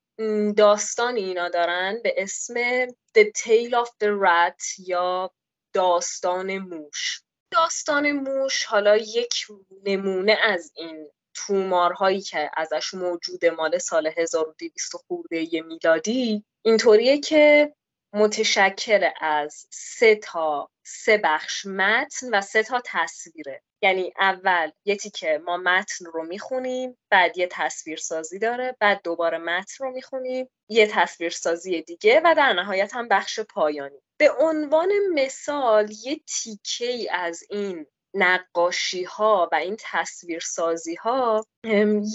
داستانی اینا دارن به اسم The Tale of the Rat یا داستان موش. داستان موش حالا یک نمونه از این تومارهایی که ازش موجود مال سال 1200 خورده میلادی اینطوریه که متشکل از سه تا سه بخش متن و سه تا تصویره. یعنی اول یه که ما متن رو می‌خونیم بعد یه تصویر سازی داره بعد دوباره متن رو می‌خونیم یه تصویر سازی دیگه و در نهایت هم بخش پایانی. به عنوان مثال یه تیکه ای از این نقاشی ها و این تصویر سازی ها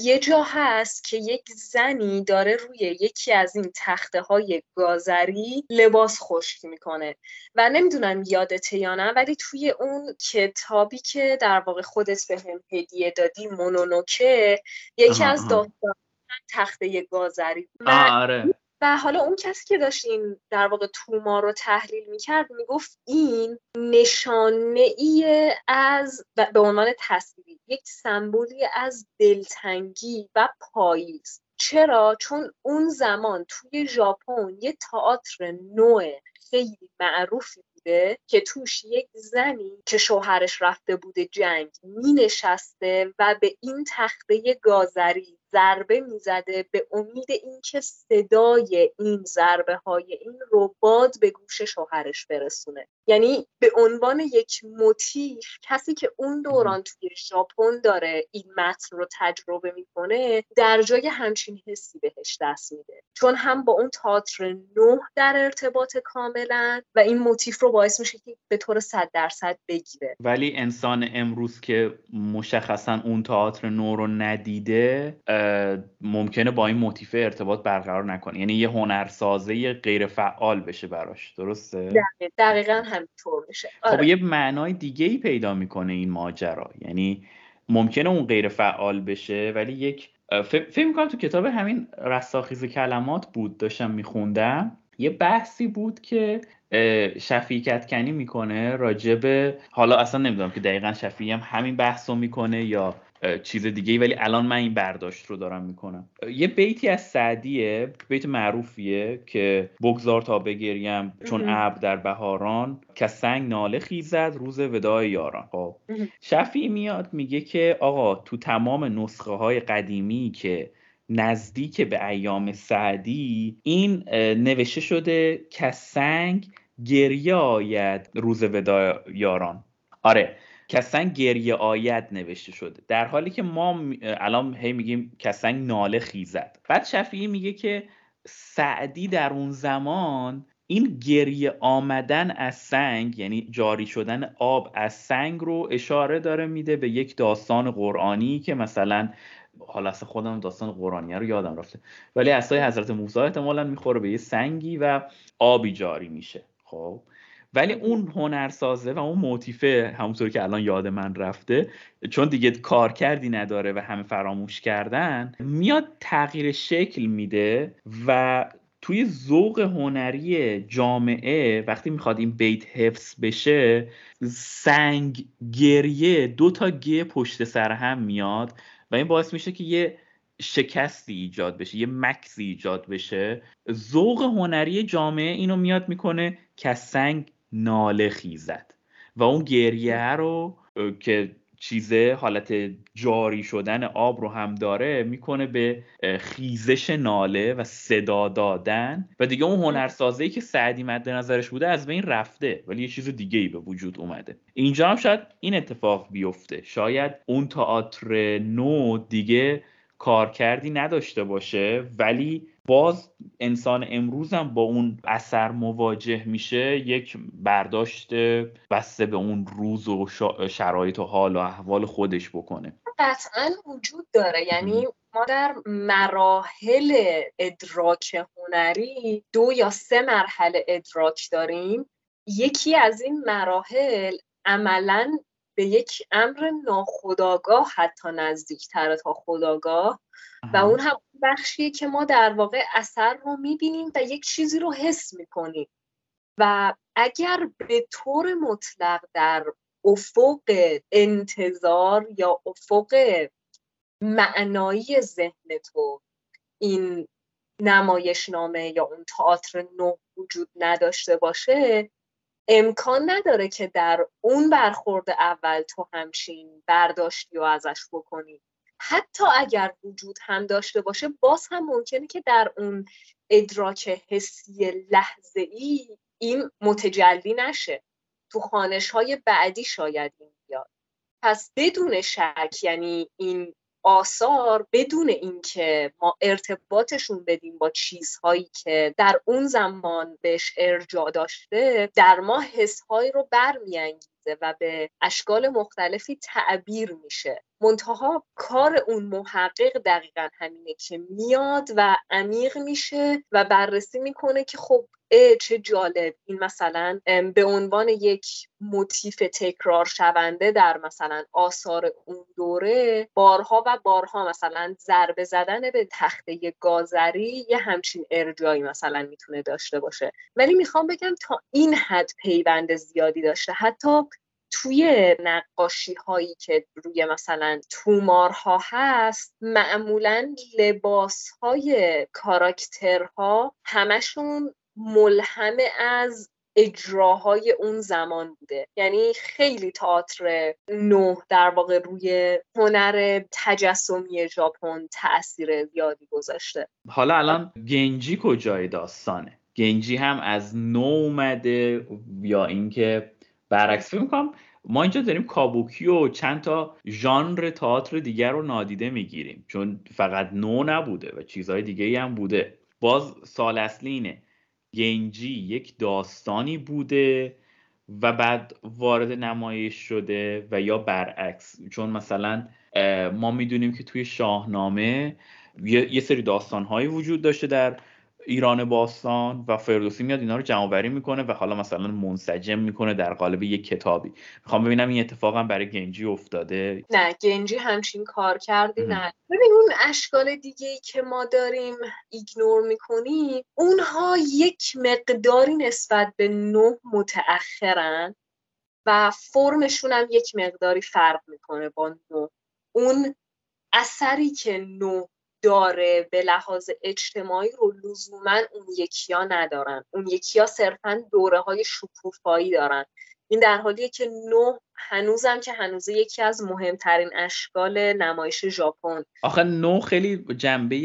یه جا هست که یک زنی داره روی یکی از این تخته های گازری لباس خشک می‌کنه. و نمی‌دونم یادته یا نه ولی توی اون کتابی که در واقع خودت به هم هدیه دادی مونونوکه یکی از داستان تخته گازری. آره. و حالا اون کسی که داشت این در واقع توما رو تحلیل می‌کرد می‌گفت این نشانه ای از به عنوان تصویری یک سمبولی از دلتنگی و پاییز. چرا؟ چون اون زمان توی ژاپن یه تئاتر نوع خیلی معروفی بوده که توش یک زنی که شوهرش رفته بوده جنگ می نشسته و به این تخته گازری ضربه می‌زده به امید اینکه صدای این ضربه های این رو باد به گوش شوهرش برسونه. یعنی به عنوان یک موتیف کسی که اون دوران توی ژاپن داره این متن رو تجربه می‌کنه در جای همچین حسی بهش دست میده. چون هم با اون تئاتر نه در ارتباط کاملا و این موتیف رو باعث میشه که به طور صد درصد بگیره. ولی انسان امروز که مشخصا اون تئاتر نو رو ندیده ممکنه با این موتیف ارتباط برقرار نکنه. یعنی یه هنرسازه غیر فعال بشه براش. درسته؟ دقیقا همینطور میشه. خب آره. یه معنای دیگه ای پیدا می‌کنه این ماجرا. یعنی ممکنه اون غیر فعال بشه ولی یک فکر می‌کنم تو کتاب همین رستاخیز کلمات بود داشتم میخوندم. یه بحثی بود که شفیع کنی می‌کنه راجب حالا اصلا نمی‌دونم که دقیقا شفیع هم همین بحث رو می‌کنه یا چیز دیگه ولی الان من این برداشت رو دارم می‌کنم. یه بیتی از سعدیه بیت معروفیه که بگذار تا بگریم چون ابر در بهاران که سنگ ناله خیزد روز ودای یاران. خب. شفیع میاد میگه که آقا تو تمام نسخه های قدیمی که نزدیک به ایام سعدی این نوشته شده که سنگ گریه آید روز ودا یاران. آره. کسنگ گریه آید نوشته شده. در حالی که ما الان هی میگیم کسنگ ناله خیزد. بعد شفیعی میگه که سعدی در اون زمان این گریه آمدن از سنگ یعنی جاری شدن آب از سنگ رو اشاره داره میده به یک داستان قرآنی که مثلا حالا اصلا خودم داستان قرآنی رو یادم رفته. ولی اصای حضرت موسی احتمالا می‌خوره به یه سنگی و آبی جاری میشه. خب؟ ولی اون هنرسازه و اون موتیفه همونطور که الان یاد من رفته چون دیگه کار کردی نداره و همه فراموش کردن میاد تغییر شکل میده و توی ذوق هنری جامعه وقتی می‌خواد این بیت حفظ بشه سنگ گریه دو تا گه پشت سر هم میاد و این باعث میشه که یه شکستی ایجاد بشه یه مکسی ایجاد بشه. ذوق هنری جامعه اینو میاد می‌کنه که سنگ ناله خیزد. و اون گریه رو که چیزه حالت جاری شدن آب رو هم داره می‌کنه به خیزش ناله و صدا دادن. و دیگه اون هنرسازه که سعدی مد نظرش بوده از بین رفته. ولی یه چیز دیگه ای به وجود اومده. اینجا هم شاید این اتفاق بیفته. شاید اون تئاتر نو دیگه کارکردی نداشته باشه ولی باز انسان امروز هم با اون اثر مواجه میشه یک برداشت بسته به اون روز و شرایط و حال و احوال خودش بکنه. قطعا وجود داره. یعنی ما در مراحل ادراک هنری دو یا سه مرحله ادراک داریم. یکی از این مراحل عملا به یک امر ناخداگاه حتی نزدیکتره تا خداگاه و اون هم بخشیه که ما در واقع اثر رو می‌بینیم و یک چیزی رو حس می‌کنیم. و اگر به طور مطلق در افق انتظار یا افق معنایی ذهن تو این نمایشنامه یا اون تئاتر نو وجود نداشته باشه امکان نداره که در اون برخورد اول تو همچین برداشتی و ازش بکنی. حتی اگر وجود هم داشته باشه باز هم ممکنه که در اون ادراک حسی لحظه ای این متجلی نشه. تو خانش های بعدی شاید این بیاد. پس بدون شک یعنی این آثار بدون اینکه ما ارتباطشون بدیم با چیزهایی که در اون زمان بهش ارجاع داشته در ما حسهایی رو برمیانگیزه. و به اشکال مختلفی تعبیر میشه. منتها کار اون محقق دقیقا همینه که میاد و عمیق میشه و بررسی می‌کنه که خب چه جالب. این مثلا به عنوان یک موتیف تکرار شونده در مثلا آثار اون دوره بارها و بارها مثلا ضربه زدن به تخته گازری یه همچین ارجایی مثلا می‌تونه داشته باشه. ولی می‌خوام بگم تا این حد پیوند زیادی داشته. حتی توی نقاشی هایی که روی مثلا تومارها هست معمولا لباس های کاراکترها همشون ملهم از اجراهای اون زمان بوده. یعنی خیلی تئاتر نو در واقع روی هنر تجسمی ژاپن تاثیر زیادی گذاشته. حالا الان گنجی کجای داستانه؟ گنجی هم از نو اومده یا اینکه برعکس فکر می‌کنم ما اینجا داریم کابوکی و چند تا ژانر تئاتر دیگر رو نادیده می‌گیریم. چون فقط نو نبوده و چیزهای دیگه هم بوده. باز سال اصلی اینه. گنجی یک داستانی بوده و بعد وارد نمایش شده و یا برعکس. چون مثلا ما می‌دونیم که توی شاهنامه یه سری داستانهایی وجود داشته در ایران باستان و فردوسی میاد اینا رو جمع بری می‌کنه و حالا مثلا منسجم می‌کنه در قالب یک کتابی. می‌خوام ببینم این اتفاق برای گنجی افتاده؟ نه گنجی همچین کار کردی نه. ببین اون اشکال دیگه ای که ما داریم ایگنور می‌کنیم اونها یک مقداری نسبت به نه متأخرن و فرمشون هم یک مقداری فرق می‌کنه با نو اون اثری که نو داره به لحاظ اجتماعی رو لزوما اون یکی ها ندارن. اون یکی ها صرفا دوره های شکوفایی دارن. این در حالیه که نو هنوزم که هنوز یکی از مهمترین اشکال نمایش ژاپن. آخه نو خیلی جنبه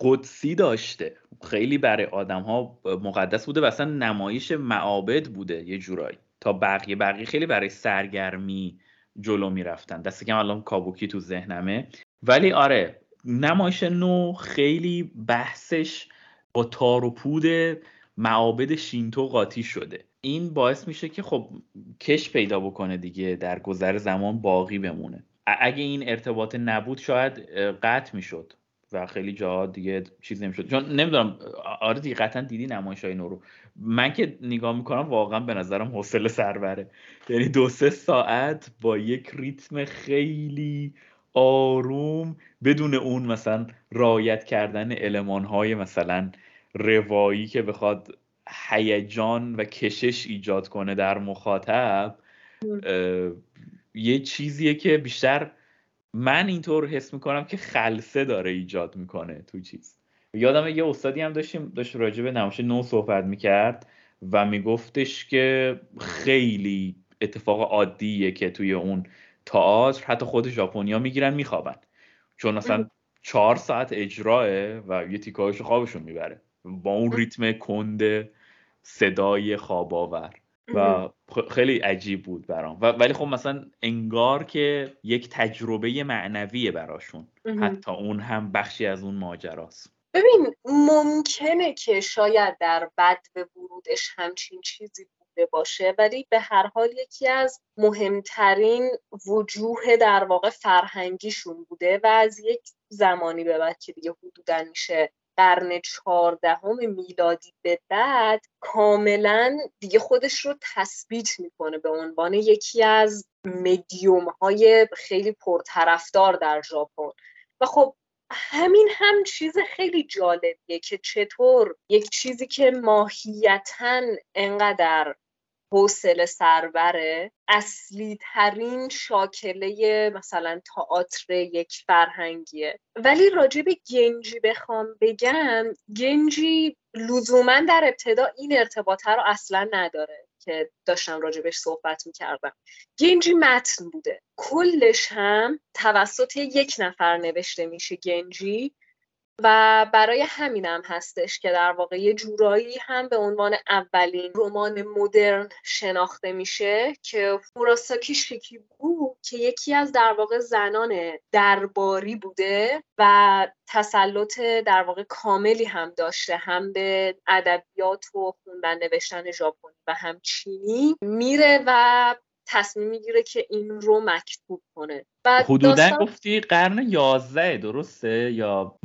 قدسی داشته. خیلی برای آدم ها مقدس بوده و اصلا نمایش معابد بوده یه جورایی. تا بقیه بقیه خیلی برای سرگرمی جلو می‌رفتن. دست کم الان کابوکی تو ذهنمه. ولی آره نمایش نو خیلی بحثش با تار و پود معابد شینتو قاطی شده. این باعث میشه که خب کش پیدا بکنه دیگه در گذر زمان باقی بمونه. اگه این ارتباط نبود شاید قطع می‌شد و خیلی جا دیگه چیز نمی‌شد. چون نمی‌دونم آره دیگه قطعا دیدی نمایش های نورو من که نگاه می‌کنم واقعا به نظرم حوصله سربره. یعنی دو سه ساعت با یک ریتم خیلی آروم بدون اون مثلا رایت کردن علمان های مثلا روایی که بخواد هیجان و کشش ایجاد کنه در مخاطب یه چیزیه که بیشتر من اینطور حس می‌کنم که خلصه داره ایجاد می‌کنه تو چیز. یادم یه استادی هم داشتیم داشت راجع به نمایش نو صحبت می‌کرد و میگفتش که خیلی اتفاق عادیه که توی اون تئاتر حتی خود ژاپنیا می‌گیرن میخوابن. چون اصلا چهار ساعت اجراه و یه تیکایش خوابشون می‌بره. با اون ریتم کند صدای خواباور و خیلی عجیب بود برام. ولی خب مثلا انگار که یک تجربه معنویه براشون. حتی اون هم بخشی از اون ماجراست. ببین ممکنه که شاید در بد به ورودش همچین چیزی بوده باشه ولی به هر حال یکی از مهمترین وجوه در واقع فرهنگیشون بوده و از یک زمانی به بعد که دیگه حدودا میشه قرن چهاردهم میلادی به بعد کاملا دیگه خودش رو تثبیت می‌کنه به عنوان یکی از مدیوم های خیلی پرطرفدار در ژاپن. و خب همین هم چیز خیلی جالبیه که چطور یک چیزی که ماهیتا انقدر حوصله سربره اصلی ترین شاکله مثلا تئاتر یک فرهنگیه. ولی راجع گنجی بخوام بگم گنجی لزوما در ابتدا این ارتباطه رو اصلا نداره که داشتم راجبش صحبت می‌کردم. گنجی متن بوده. کلش هم توسط یک نفر نوشته میشه گنجی. و برای همینم هستش که در واقع یه جورایی هم به عنوان اولین رمان مدرن شناخته میشه که فوراساکی شیکیبو که یکی از در واقع زنان درباری بوده و تسلط در واقع کاملی هم داشته هم به ادبیات و خوندن نوشتن ژاپنی و هم چینی. میره و تصمیم می‌گیره که این رو مکتوب کنه. حدودا داستان... گفتی قرن یازده درسته؟ یا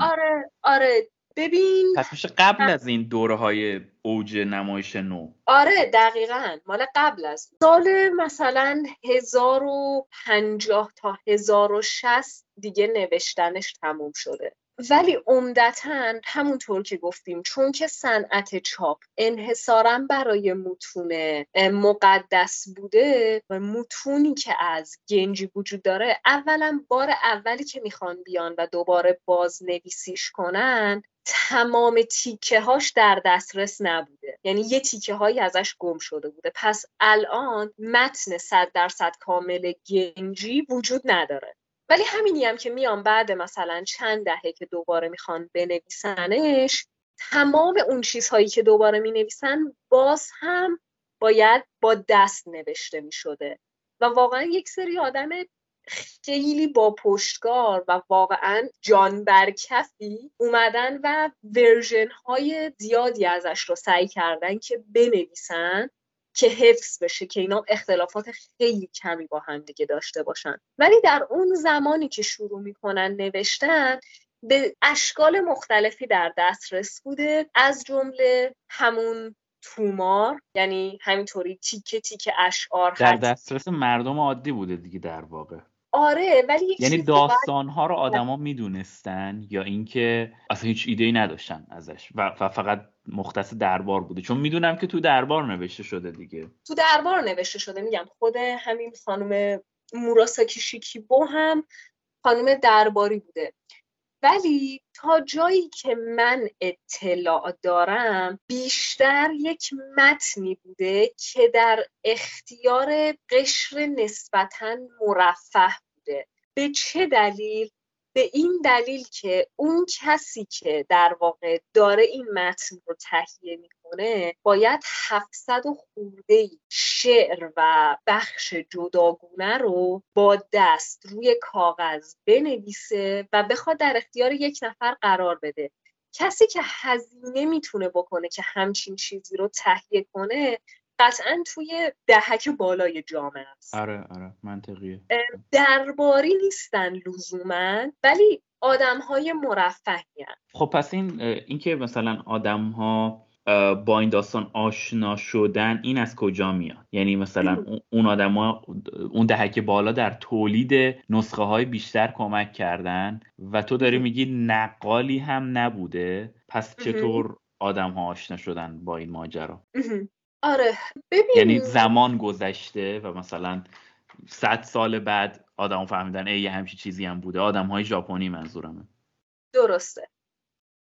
آره آره. ببین پس میشه قبل از این دوره های اوج نمایش نو. آره دقیقا. مال قبل از. سال مثلا 1050 تا 1060 دیگه نوشتنش تموم شده. ولی عمدتا همونطور که گفتیم چون که صنعت چاپ انحصارا برای متون مقدس بوده و متونی که از گنجی وجود داره اولا بار اولی که می‌خوان بیان و دوباره باز نویسیش کنن تمام تیکه هاش در دسترس نبوده. یعنی یه تیکه هایی ازش گم شده بوده. پس الان متن صد درصد کامل گنجی وجود نداره. ولی همینی هم که میان بعد مثلا چند دهه که دوباره می‌خوان بنویسنش تمام اون چیزهایی که دوباره می نویسن باز هم باید با دست نوشته می شده و واقعا یک سری آدم خیلی با پشتگار و واقعا جان برکفی اومدن و ورژن های زیادی ازش رو سعی کردن که بنویسن. که حفظ بشه که اینا اختلافات خیلی کمی با هم دیگه داشته باشن. ولی در اون زمانی که شروع می‌کنن نوشتن به اشکال مختلفی در دسترس بوده. از جمله همون تومار یعنی همینطوری تیکه تیکه اشعار در دسترس مردم عادی بوده دیگه در واقع. آره ولی یعنی داستان ها رو آدما می‌دونستن یا اینکه اصلا هیچ ایده ای نداشتن ازش و فقط مختص دربار بوده. چون می‌دونم که تو دربار نوشته شده دیگه. تو دربار نوشته شده میگم. خود همین خانم موراساکی شیکیبو هم خانم درباری بوده. ولی تا جایی که من اطلاع دارم بیشتر یک متنی بوده که در اختیار قشر نسبتا مرفه بوده به چه دلیل؟ به این دلیل که اون کسی که در واقع داره این متن رو تهیه می‌کنه باید 700 و خورده شعر و بخش جداگونه رو با دست روی کاغذ بنویسه و بخواد در اختیار یک نفر قرار بده. کسی که هزینه می‌تونه بکنه که همچین چیزی رو تهیه کنه قطعا توی دهک بالای جامعه است. آره آره منطقیه. درباری نیستن لزوما ولی آدم های مرفهی خب پس این اینکه مثلا آدم ها با این داستان آشنا شدن این از کجا میاد؟ یعنی مثلا اون آدما اون دهک بالا در تولید نسخه های بیشتر کمک کردن و تو داری میگی نقالی هم نبوده پس چطور آدم ها آشنا شدن با این ماجرا؟ آره ببین. یعنی زمان گذشته و مثلا صد سال بعد آدم فهمیدن ای یه همچی چیزی هم بوده. آدم های ژاپنی منظورمه. درسته.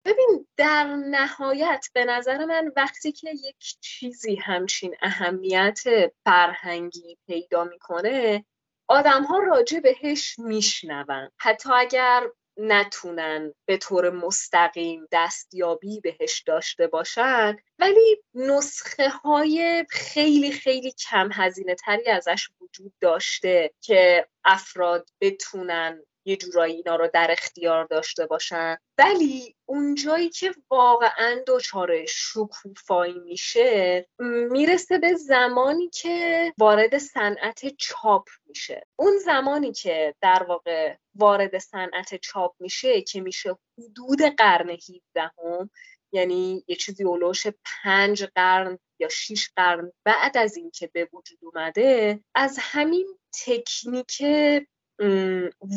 ببین در نهایت به نظر من وقتی که یک چیزی همچین اهمیت فرهنگی پیدا می‌کنه آدم ها راجع بهش میشنون. حتی اگر نتونن به طور مستقیم دستیابی بهش داشته باشن ولی نسخه های خیلی خیلی کم هزینه تری ازش وجود داشته که افراد بتونن یه جورایی اینا رو در اختیار داشته باشن. ولی اونجایی که واقعا دچار شکوفایی میشه می‌رسه به زمانی که وارد صنعت چاپ میشه. اون زمانی که در واقع وارد صنعت چاپ میشه که میشه حدود قرن 17 هم یعنی یه چیزی اولوش پنج قرن یا شیش قرن بعد از اینکه به وجود اومده از همین تکنیک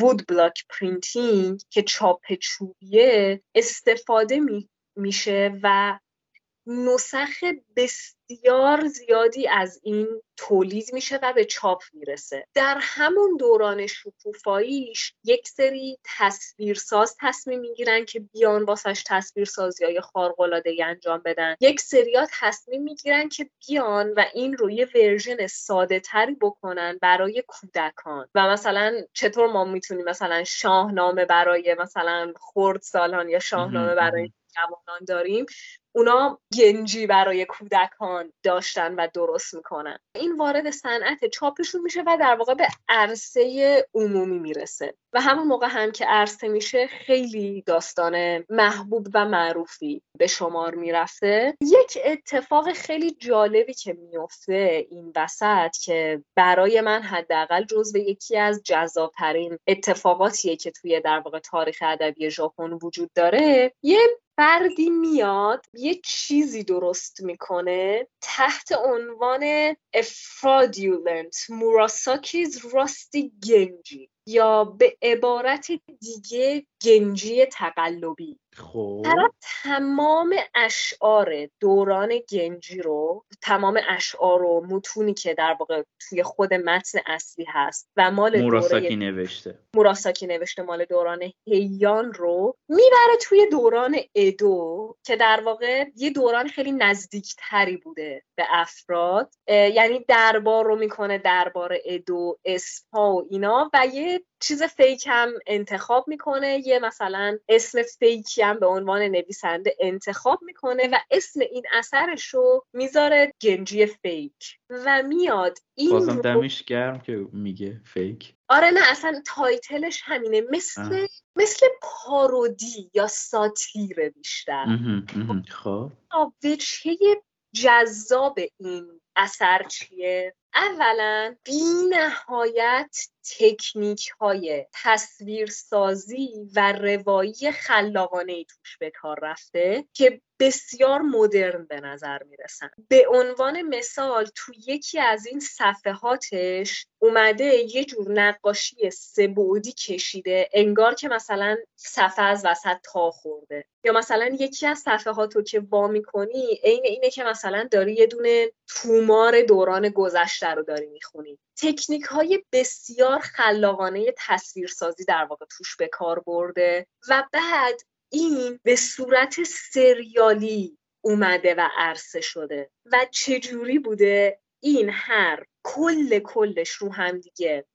woodblock printing که چاپ چوبیه استفاده میشه و نسخ بسیار زیادی از این تولید میشه و به چاپ می‌رسه. در همون دوران شکوفاییش یک سری تصویرساز تصمیم می‌گیرن که بیان واسش تصویرسازی های خارقلاده انجام بدن. یک سریا تصمیم می‌گیرن که بیان و این رو یه ورژن ساده تری بکنن برای کودکان. و مثلا چطور ما می‌تونیم مثلا شاهنامه برای مثلا خرد سالان یا شاهنامه برای جوانان داریم؟ اونا گنجی برای کودکان داشتن و درست می‌کنن. این وارد صنعت چاپشون میشه و در واقع به عرصه عمومی می‌رسه. و همون موقع هم که عرصه میشه خیلی داستان محبوب و معروفی به شمار می‌رفته. یک اتفاق خیلی جالبی که میفته این وسط که برای من حداقل جزو یکی از جذابترین اتفاقاتیه که توی در واقع تاریخ ادبی ژاپن وجود داره یه فردی میاد یه چیزی درست می‌کنه تحت عنوان افرادیولنت موراساکیز راستی گنجی. یا به عبارت دیگه گنجی تقلبی. خب. تمام اشعار دوران گنجی رو تمام اشعار و متونی که در واقع توی خود متن اصلی هست و مال موراساکی نوشته. موراساکی نوشته مال دوران هیان رو می‌بره توی دوران ادو که در واقع یه دوران خیلی نزدیکتری بوده به افراد. یعنی دربار رو می‌کنه دربار ادو اسپا و اینا و یه چیز فیک هم انتخاب می‌کنه. یه مثلا اسم فیکی هم به عنوان نویسنده انتخاب می‌کنه و اسم این اثرش رو می‌ذاره گنجی فیک و میاد این بازم دمش گرم که میگه فیک. آره نه اصلا تایتلش همینه. مثل مثل پارودی یا ساتیره بیشتر. خب. وجهه جذاب این اثر چیه؟ اولا بی نهایت تکنیک های تصویرسازی و روایی خلاقانه ای توش به کار رفته که بسیار مدرن به نظر می‌رسن. به عنوان مثال تو یکی از این صفحاتش اومده یه جور نقاشی سبودی کشیده انگار که مثلا صفحه از وسط تا خورده. یا مثلا یکی از صفحات رو که وا می‌کنی عین اینه که مثلا داری یه دونه تومار دوران گذشته رو داری می‌خونی. تکنیک های بسیار خلاقانه تصویرسازی در واقع توش به کار برده و بعد این به صورت سریالی اومده و عرصه شده. و چجوری بوده؟ این هر کل کلش رو هم دیگه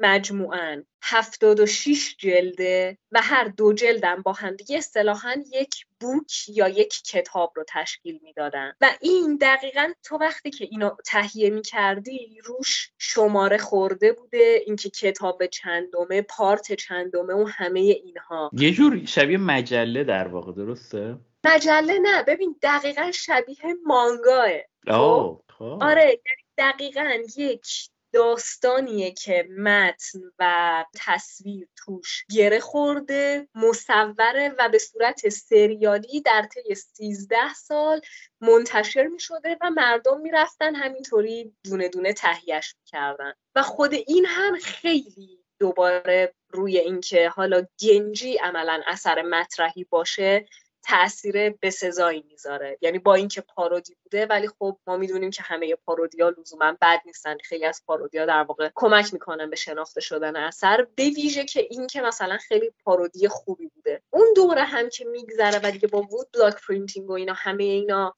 مجموعاً 76 جلده و هر دو جلدم با همدیگه اصطلاحا یک بوک یا یک کتاب رو تشکیل می‌دادن و این دقیقا تو وقتی که اینو تهیه می کردی روش شماره خورده بوده اینکه کتاب چندمه پارت چندمه و همه اینها یه جور شبیه مجله در واقع درسته؟ مجله نه ببین دقیقا شبیه مانگاه خب؟ خب. آره یعنی دقیقا یک داستانیه که متن و تصویر توش گره خورده مصوره و به صورت سریالی در طی 13 سال منتشر می شده و مردم می‌رفتن همینطوری دونه دونه تهیهش کردن و خود این هم خیلی دوباره روی اینکه حالا گنجی عملا اثر مطرحی باشه تاثیر بسزایی می‌ذاره. یعنی با اینکه parody بوده ولی خب ما می‌دونیم که همه parody ا لزوما بد نیستن. خیلی از parody ا در واقع کمک می‌کنن به شناخته شدن اثر. به ویژه که این که مثلا خیلی parody خوبی بوده. اون دوره هم که میگذره و دیگه با woodblock printing و اینا همه اینا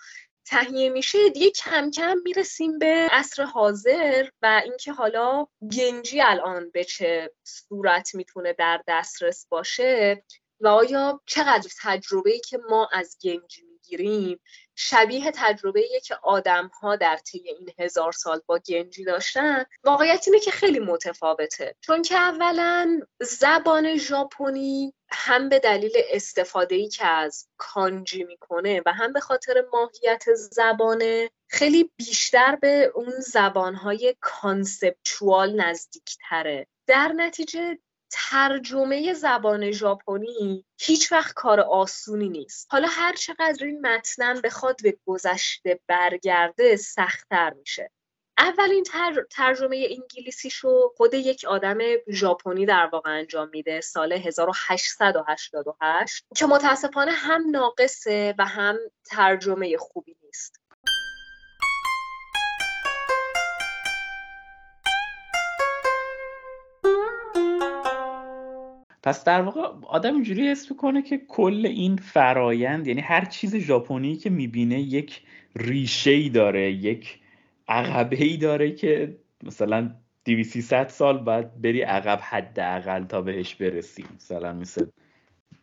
تهیه میشه دیگه کم کم می‌رسیم به عصر حاضر و اینکه حالا گنجی الان به چه صورت می‌تونه در دسترس باشه. و آیا چقدر تجربه ای که ما از گنجی می‌گیریم شبیه تجربه که آدم ها در طی این هزار سال با گنجی داشتن؟ واقعیت اینه که خیلی متفاوته. چون که اولا زبان ژاپنی هم به دلیل استفاده ای که از کانجی می‌کنه و هم به خاطر ماهیت زبانه خیلی بیشتر به اون زبانهای conceptual نزدیکتره. در نتیجه ترجمه زبان ژاپنی هیچ وقت کار آسونی نیست. حالا هر چقدر این متنم بخواد به گذشته برگرده سختتر میشه. اولین تر... ترجمه انگلیسیشو خود یک آدم ژاپنی در واقع انجام میده سال 1888 که متاسفانه هم ناقصه و هم ترجمه خوبی نیست. پس در واقع آدم اینجوری حس می‌کنه که کل این فرایند یعنی هر چیز ژاپنی که می‌بینه یک ریشه ای داره یک عقبه ای داره که مثلا 200 سال بعد بری عقب حداقل تا بهش برسیم مثلا مثل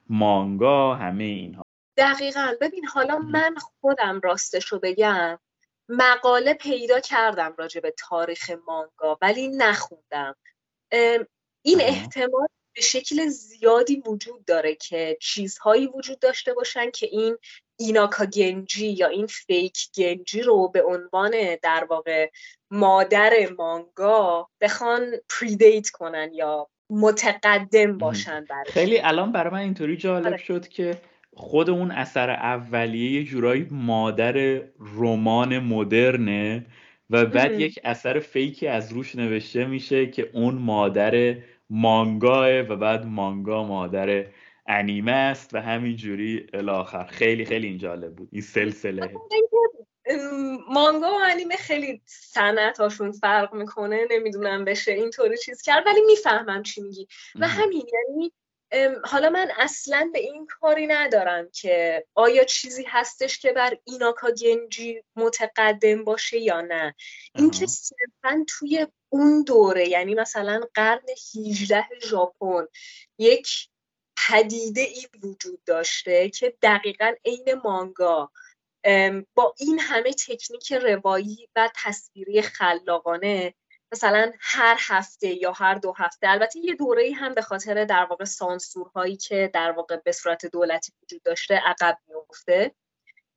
مانگا همه اینها. دقیقا. ببین حالا من خودم راستشو بگم. مقاله پیدا کردم راجع به تاریخ مانگا ولی نخوندم. این احتمال به شکل زیادی وجود داره که چیزهایی وجود داشته باشن که این ایناکا گنجی یا این فیک گنجی رو به عنوان در واقع مادر مانگا بخوان پریدیت کنن یا متقدم باشن برش. خیلی الان برای من اینطوری جالب آره. شد که خود اون اثر اولیه یه جورایی مادر رمان مدرنه و بعد یک اثر فیکی از روش نوشته میشه که اون مادر مانگاه و بعد مانگا مادر انیمه است و همینجوری الاخر خیلی خیلی این جالب بود. این سلسله. مانگا و انیمه خیلی هاشون فرق می‌کنه. نمی‌دونم بشه اینطوری چیز کرد ولی می‌فهمم چی میگی. و همین یعنی حالا من اصلا به این کاری ندارم که آیا چیزی هستش که بر ایناکا گنجی متقدم باشه یا نه. اینکه صرفا توی اون دوره یعنی مثلا قرن 18 ژاپن یک پدیده ای وجود داشته که دقیقا عین مانگا با این همه تکنیک روایی و تصویری خلاقانه مثلا هر هفته یا هر دو هفته. البته یه دوره هم به خاطر در واقع سانسورهایی که در واقع به صورت دولتی وجود داشته عقب میفته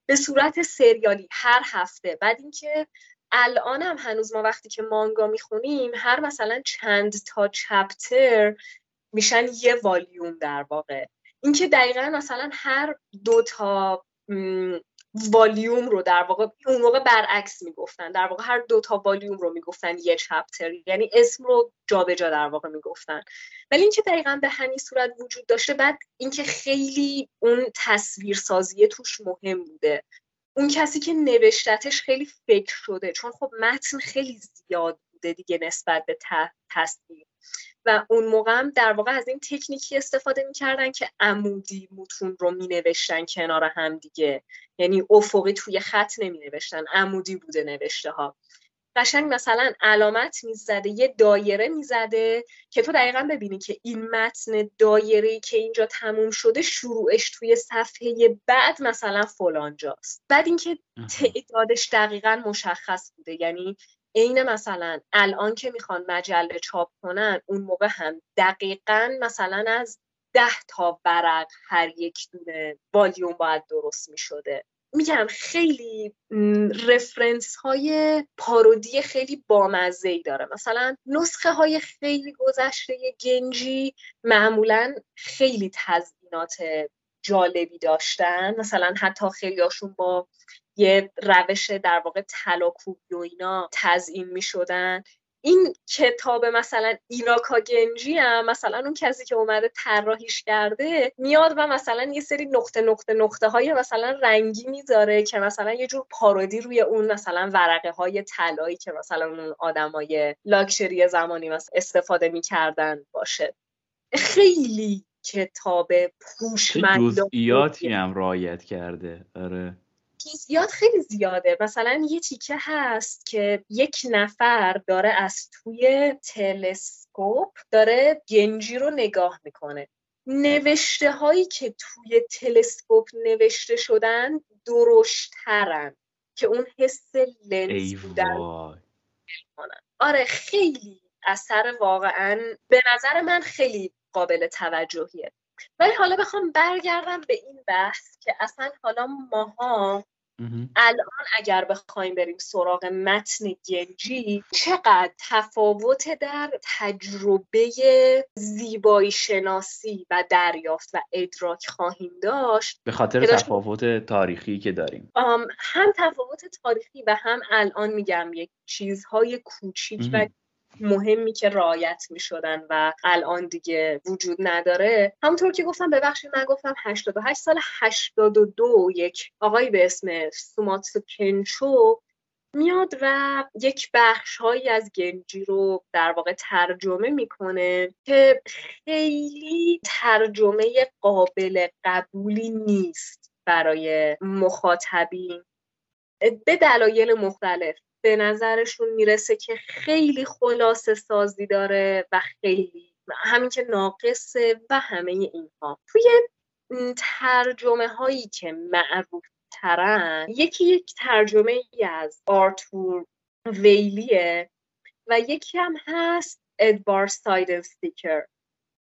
به صورت سریالی هر هفته. بعد اینکه الان هم هنوز ما وقتی که مانگا می‌خونیم هر مثلا چند تا چپتر میشن یه والیوم در واقع. اینکه دقیقا مثلا هر دو تا والیوم رو در واقع اون موقع برعکس می‌گفتن. در واقع هر دو تا والیوم رو می‌گفتن یه چپتر. یعنی اسم رو جابجا جا در واقع می‌گفتن. ولی اینکه دقیقا به همین صورت وجود داشته بعد اینکه خیلی اون تصویرسازی توش مهم بوده. اون کسی که نوشتتش خیلی فکر شده. چون خب متن خیلی زیاد بوده دیگه نسبت به تصویر. و اون موقع هم در واقع از این تکنیکی استفاده می‌کردن که عمودی متون رو می نوشتن کنار هم دیگه. یعنی افقی توی خط نمی نوشتن عمودی بوده نوشته ها قشنگ مثلا علامت می‌زده یه دایره می‌زده که تو دقیقا ببینی که این متن دایره که اینجا تموم شده شروعش توی صفحه بعد مثلا فلانجاست بعد اینکه تعدادش دقیقا مشخص بوده. یعنی عین مثلا الان که می‌خوان مجله چاپ کنن اون موقع هم دقیقا مثلا از ده تا ورق هر یک دونه والیوم باید درست می‌شده. میگم خیلی رفرنس های پارودی خیلی بامزه ای داره. مثلا نسخه های خیلی گذشته گنجی معمولا خیلی تزیینات جالبی داشتن. مثلا حتی خیلیاشون با یه روش در واقع تلاکوبی و اینا تزیین می شدن این کتاب مثلا ایناکا گنجی هم مثلا اون کسی که اومده طراحیش کرده میاد و مثلا یه سری نقطه نقطه نقطه های مثلا رنگی می‌ذاره که مثلا یه جور پارودی روی اون مثلا ورقه های طلایی که مثلا اون آدمای لاکچری زمانی مثلا استفاده می‌کردن باشه. خیلی کتاب پوشمند جزئیاتی هم رعایت کرده. آره. جزئیات خیلی زیاده. مثلا یه تیکه هست که یک نفر داره از توی تلسکوپ داره گنجی رو نگاه می‌کنه. نوشته هایی که توی تلسکوپ نوشته شدن درشترن که اون حس لنز بودن آره خیلی اثر واقعا به نظر من خیلی قابل توجهیه. ولی حالا بخوام برگردم به این بحث که اصلا حالا ماها الان اگر بخوایم بریم سراغ متن گنجی چقدر تفاوت در تجربه زیبایی شناسی و دریافت و ادراک خواهیم داشت به خاطر تفاوت تاریخی که داریم. هم تفاوت تاریخی و هم الان میگم یک چیزهای کوچیک و مهمی که رعایت می شدن و الان دیگه وجود نداره. همونطور که گفتم ببخشید من گفتم 88 سال 82 یک آقای به اسم سوماتسو کنچو میاد و یک بخش هایی از گنجی رو در واقع ترجمه می‌کنه که خیلی ترجمه قابل قبولی نیست برای مخاطبین. به دلایل مختلف به نظرشون می‌رسه که خیلی خلاصه سازی داره و خیلی همین که ناقصه و همه اینها. توی ترجمه هایی که معروف ترن یکی یک ترجمه ای از آرتور ویلیه و یکی هم هست ادوار سایدن ستیکر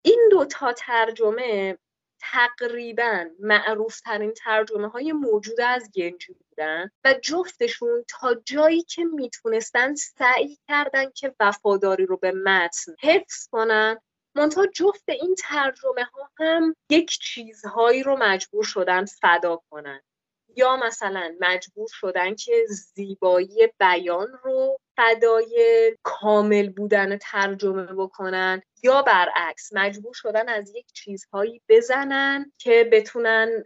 این دو تا ترجمه تقریبا معروف ترین ترجمه های موجود از گنجی بودن و جفتشون تا جایی که می‌تونستن سعی کردن که وفاداری رو به متن حفظ کنن منتها جفت این ترجمه ها هم یک چیزهایی رو مجبور شدن فدا کنن. یا مثلا مجبور شدن که زیبایی بیان رو فدای کامل بودن ترجمه بکنن یا برعکس مجبور شدن از یک چیزهایی بزنن که بتونن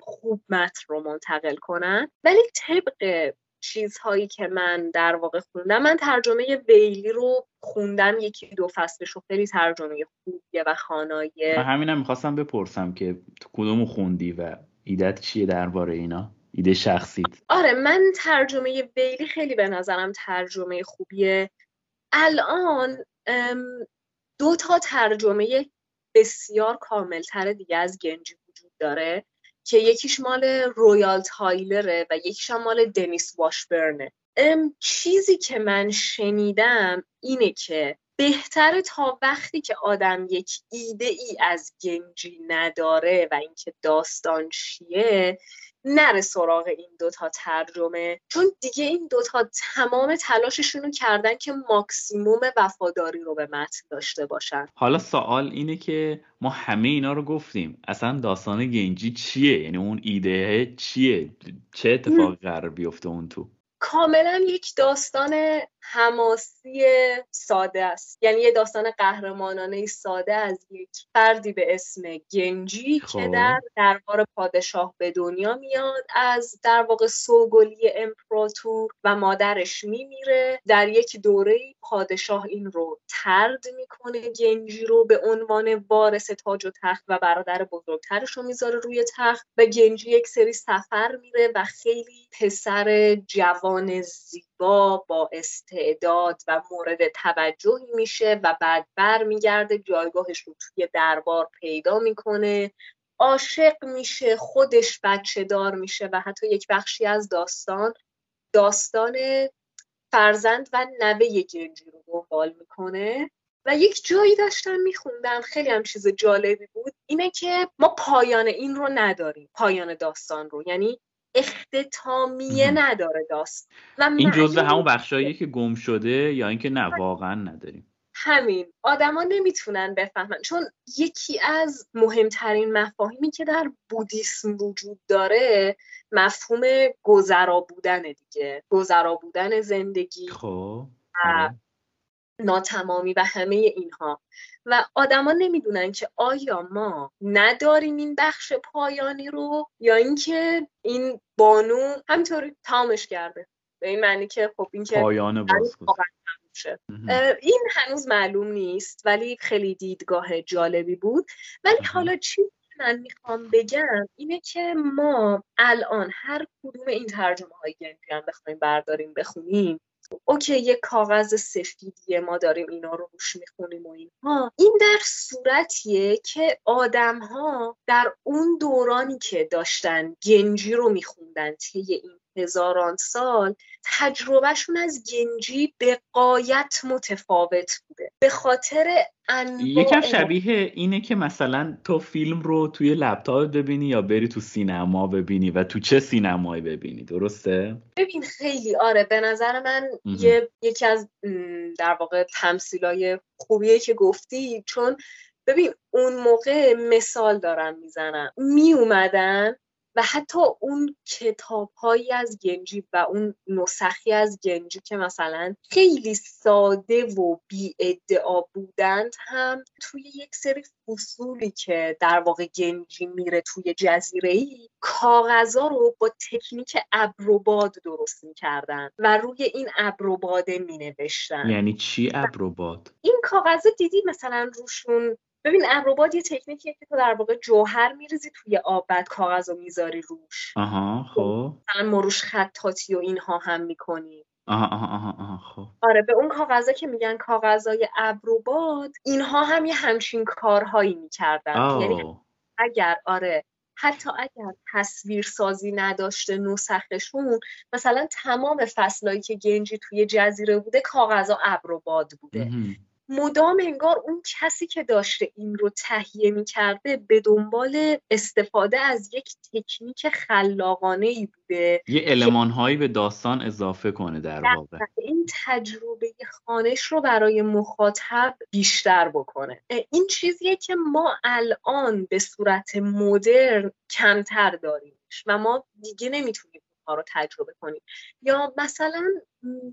خوب متن رو منتقل کنن. ولی طبق چیزهایی که من در واقع خوندم من ترجمه ویلی رو خوندم یکی دو فصلش و خیلی ترجمه خوبیه و خانایه. من همینم می‌خواستم بپرسم که کدومو خوندی و ایدت چیه درباره اینا؟ ایده شخصیت. آره من ترجمه ویلی خیلی به نظرم ترجمه خوبیه. الان دو تا ترجمه بسیار کاملتر دیگه از گنجی وجود داره که یکیش مال رویال تایلره و یکیش مال دنیس واشبرنه. چیزی که من شنیدم اینه که بهتره تا وقتی که آدم یک ایده ای از گنجی نداره و اینکه داستان چیه نره سراغ این دوتا ترجمه. چون دیگه این دوتا تمام تلاششون رو کردن که ماکسیموم وفاداری رو به متن داشته باشن. حالا سوال اینه که ما همه اینا رو گفتیم. اصلا داستان گنجی چیه؟ یعنی اون ایده چیه؟ چه اتفاقی قرار بیفته اون تو؟ کاملا یک داستان حماسی ساده است. یعنی یه داستان قهرمانانه ساده از یک فردی به اسم گنجی که خب. در دربار پادشاه به دنیا میاد از در واقع سوگلی امپراتور و مادرش میمیره. در یک دوره پادشاه این رو ترد می‌کنه گنجی رو به عنوان وارث تاج و تخت و برادر بزرگترش رو می‌ذاره روی تخت. و گنجی یک سری سفر میره و خیلی پسر جوان زیبا با استعداد و مورد توجهی میشه و بعد برمیگرده جایگاهش رو توی دربار پیدا می‌کنه. عاشق میشه خودش بچه دار میشه و حتی یک بخشی از داستان داستان فرزند و نوه گنجی رو دنبال می‌کنه. و یک جایی داشتم میخوندم خیلی هم چیز جالبی بود اینه که ما پایان این رو نداریم پایان داستان رو. یعنی اختتامیه نداره داست و این جزء همون بخشاییه که گم شده یا اینکه نه واقعا نداریم. همین. آدما نمی‌تونن بفهمن. چون یکی از مهمترین مفاهیمی که در بودیسم وجود داره مفهوم گذرا بودن دیگه. گذرا بودن زندگی خب ناتمامی و همه اینها. و آدما نمی‌دونن که آیا ما نداریم این بخش پایانی رو یا اینکه این بانو همینطوری تامش کرده. به این معنی که خب این که پایان این هنوز معلوم نیست ولی خیلی دیدگاه جالبی بود. ولی حالا چی من می‌خوام بگم اینه که ما الان هر کدوم این ترجمه های گنجی هم بخوایم برداریم بخونیم اوکی یه کاغذ سفیدیه ما داریم اینا رو روش می‌خونیم و اینها. این در صورتیه که آدم ها در اون دورانی که داشتن گنجی رو میخوندن طی این هزاران سال تجربهشون از گنجی به قایت متفاوت بوده. به خاطر یکم شبیه اینه که مثلا تو فیلم رو توی لپتاپ ببینی یا بری تو سینما ببینی و تو چه سینمایی ببینی درسته؟ ببین خیلی. آره به نظر من یه، یکی از در واقع تمثیلای خوبیه که گفتی چون ببین اون موقع مثال دارم می‌زنم. می اومدن و حتی اون کتاب هایی از گنجی و اون نسخی از گنجی که مثلا خیلی ساده و بی ادعا بودند هم توی یک سری فصولی که در واقع گنجی میره توی جزیره ای کاغذا رو با تکنیک ابروباد درست می‌کردن و روی این ابروباده مینوشتن یعنی چی ابروباد؟ این کاغذ دیدی مثلا روشون ببین ابروباد یه تکنیکیه که تو در واقع جوهر میریزی توی آب بعد کاغذ رو می‌ذاری روش. آها خب. مثلا مروش خطاطی و اینها هم می‌کنی. آها آها آها خب. آره به اون کاغذا که میگن کاغذای ابروباد اینها هم یه همچین کارهایی می‌کردن. یعنی اگر آره حتی اگر تصویر سازی نداشته نسخشون مثلا تمام فصلایی که گنجی توی جزیره بوده کاغذا ابروباد بوده. مدام انگار اون کسی که داشته این رو تهیه می کرده به دنبال استفاده از یک تکنیک خلاقانه ای بوده. یه علمان هایی به داستان اضافه کنه در واقع. این تجربه خانش رو برای مخاطب بیشتر بکنه. این چیزیه که ما الان به صورت مدرن کمتر داریم و ما دیگه نمی‌تونیم رو تجربه کنیم. یا مثلا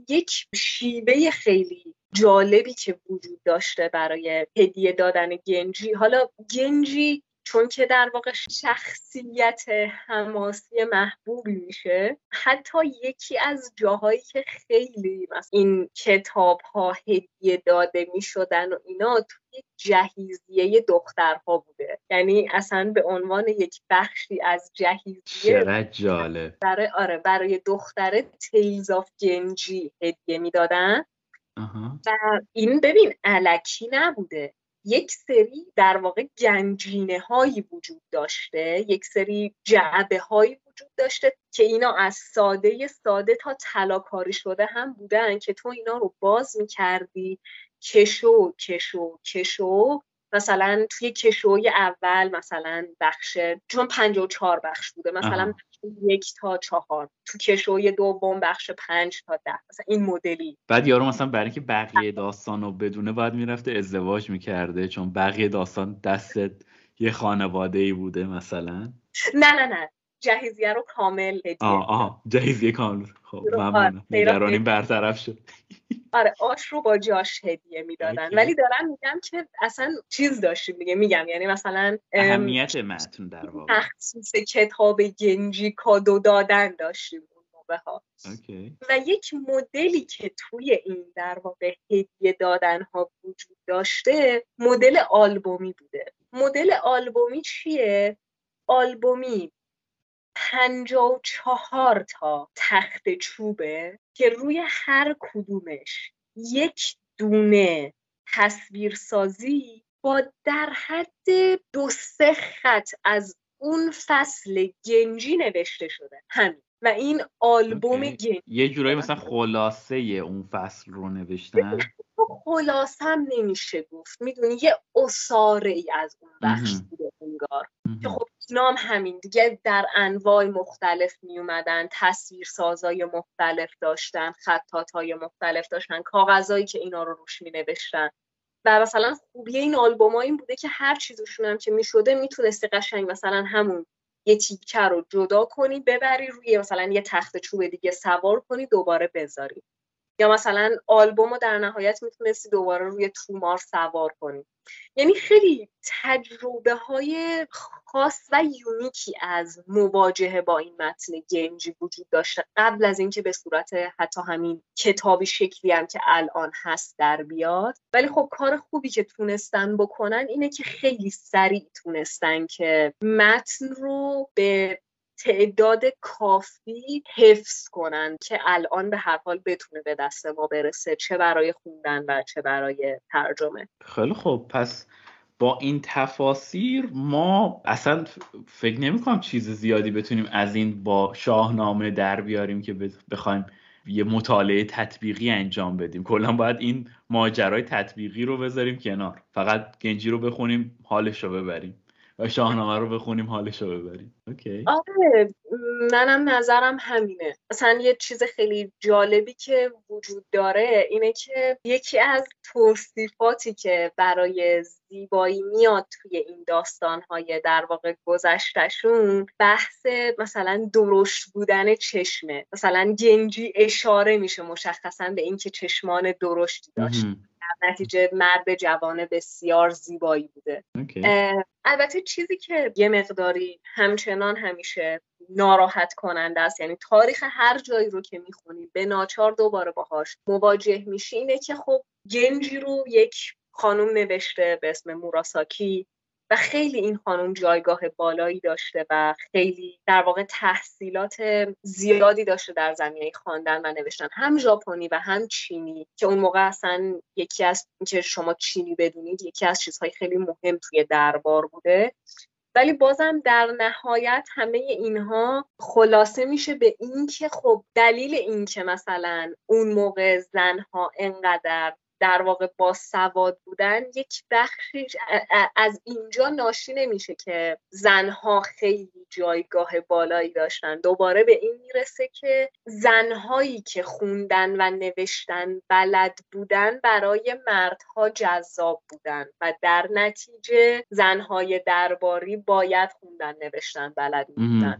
یک شیوه خیلی جالبی که وجود داشته برای هدیه دادن گنجی. حالا گنجی چون که در واقع شخصیت حماسی محبوبی میشه حتی یکی از جاهایی که خیلی این کتاب ها هدیه داده می‌شدن و اینا توی جهیزیه دخترها بوده. یعنی اصلا به عنوان یک بخشی از جهیزیه جالب. برای آره برای دختره تیلز آف گنجی هدیه می‌دادن. و این ببین علکی نبوده. یک سری در واقع گنجینه هایی وجود داشته یک سری جعبه هایی وجود داشته که اینا از ساده ساده تا طلاکاری شده هم بودن که تو اینا رو باز می‌کردی. کشو کشو کشو. مثلا توی کشوی اول مثلا بخش چون و چهار بخش بوده مثلا یک تا چهار تو کشوی دوم بخش پنج تا ده مثلا این مدلی. بعد یارو مثلا برای اینکه بقیه داستان رو بدونه باید می‌رفته ازدواج می‌کرده چون بقیه داستان دست یه خانواده ای بوده مثلا. نه نه نه. جهیزیه رو کامل هدیه آه آه جهیزیه کامل. خب ممنونم. نگرانیم برطرف شد. آره آش رو با جاش هدیه می‌دادن. ولی دارم میگم که اصلا چیز داشتیم دیگه میگم. یعنی مثلا اهمیت متن در واقع. تخصیص کتاب گنجی کادو دادن داشتیم ها. و یک مدلی که توی این در واقع هدیه دادن ها وجود داشته مدل آلبومی بوده. مدل آلبومی چیه؟ آلبومی پنجا و چهار تا تخت چوبه که روی هر کدومش یک دونه تصویرسازی با در حد دو سه خط از اون فصل گنجی نوشته شده. همین. و این آلبوم گنجی یه جورایی مثلا خلاصه اون فصل رو نوشتن؟ خلاصه هم نمیشه گفت. می‌دونی یه اصاره ای از اون بخش بوده انگار. که خب اینا همین دیگه در انواع مختلف می اومدن تصویر سازای مختلف داشتن خطات های مختلف داشتن کاغذایی که اینا رو روش می نوشتن و مثلا خوبی این آلبوم این بوده که هر چیزشون هم که می شده می‌تونستی قشنگ مثلا همون یه تیکه رو جدا کنی ببری روی مثلا یه تخت چوب دیگه سوار کنی دوباره بذاری. یا مثلا آلبوم رو در نهایت می‌تونستی دوباره روی تومار سوار کنی. یعنی خیلی تجربه های خاص و یونیکی از مواجهه با این متن گنجی وجود داشته قبل از اینکه به صورت حتی همین کتابی شکلی هم که الان هست در بیاد. ولی خب کار خوبی که تونستن بکنن اینه که خیلی سریع تونستن که متن رو به تعداد کافی حفظ کنن که الان به هر حال بتونه به دست ما برسه چه برای خوندن و چه برای ترجمه. خیلی خوب. پس با این تفاسیر ما اصلا فکر نمی کنم چیز زیادی بتونیم از این با شاهنامه در بیاریم که بخوایم یه مطالعه تطبیقی انجام بدیم. کلا باید این ماجرای تطبیقی رو بذاریم کنار. فقط گنجی رو بخونیم حالش رو ببریم. و شاهنامه رو بخونیم حالش رو ببریم. اوکی. آره منم نظرم همینه. مثلا یه چیز خیلی جالبی که وجود داره اینه که یکی از توصیفاتی که برای زیبایی میاد توی این داستانهای در واقع گذشتشون بحث مثلا درشت بودن چشمه. مثلا گنجی اشاره میشه مشخصا به اینکه چشمان درشتی داشت. نتیجه مرد جوان بسیار زیبایی بوده. البته چیزی که یه مقداری همچنان همیشه ناراحت کننده است یعنی تاریخ هر جایی رو که می‌خونی به ناچار دوباره باهاش مواجه میشی اینه که خب گنجی رو یک خانوم نوشته به اسم موراساکی و خیلی این خانم جایگاه بالایی داشته و خیلی در واقع تحصیلات زیادی داشته در زمینه خواندن و نوشتن. هم ژاپنی و هم چینی که اون موقع اصلا یکی از که شما چینی بدونید یکی از چیزهای خیلی مهم توی دربار بوده. ولی بازم در نهایت همه اینها خلاصه میشه به این که خب دلیل این که مثلا اون موقع زنها انقدر در واقع با سواد بودن یک بخشی از اینجا ناشی نمیشه که زنها خیلی جایگاه بالایی داشتن. دوباره به این می‌رسه که زنهایی که خوندن و نوشتن بلد بودن برای مردها جذاب بودن و در نتیجه زنهای درباری باید خوندن نوشتن بلد بودن.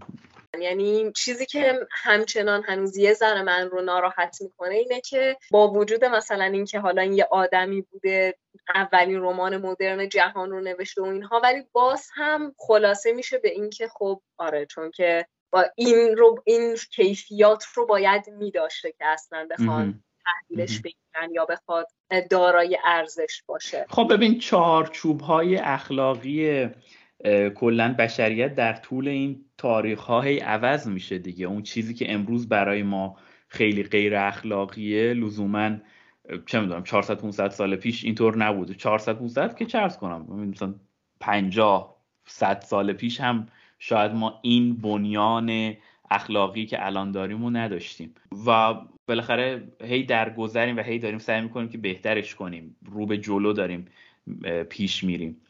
یعنی چیزی که همچنان هنوز یه ذره من رو ناراحت می‌کنه اینه که با وجود مثلا اینکه حالا این یه آدمی بوده اولین رمان مدرن جهان رو نوشته و اینها ولی باز هم خلاصه میشه به اینکه خب آره چون که با این رو این کیفیات رو باید میداشته که اصلا بخوان تحلیلش بگیرن یا بخواد دارای ارزش باشه. خب ببین چهارچوب های اخلاقی کلا بشریت در طول این تاریخ ها هی عوض میشه دیگه. اون چیزی که امروز برای ما خیلی غیر اخلاقیه لزوما چه می‌دونم 400 500 سال پیش اینطور نبوده. 400 500 که چرس کنم؟ مثلا 50 100 سال پیش هم شاید ما این بنیان اخلاقی که الان داریم و نداشتیم. و بالاخره هی درگذریم و هی داریم سعی می‌کنیم که بهترش کنیم. رو به جلو داریم پیش میریم.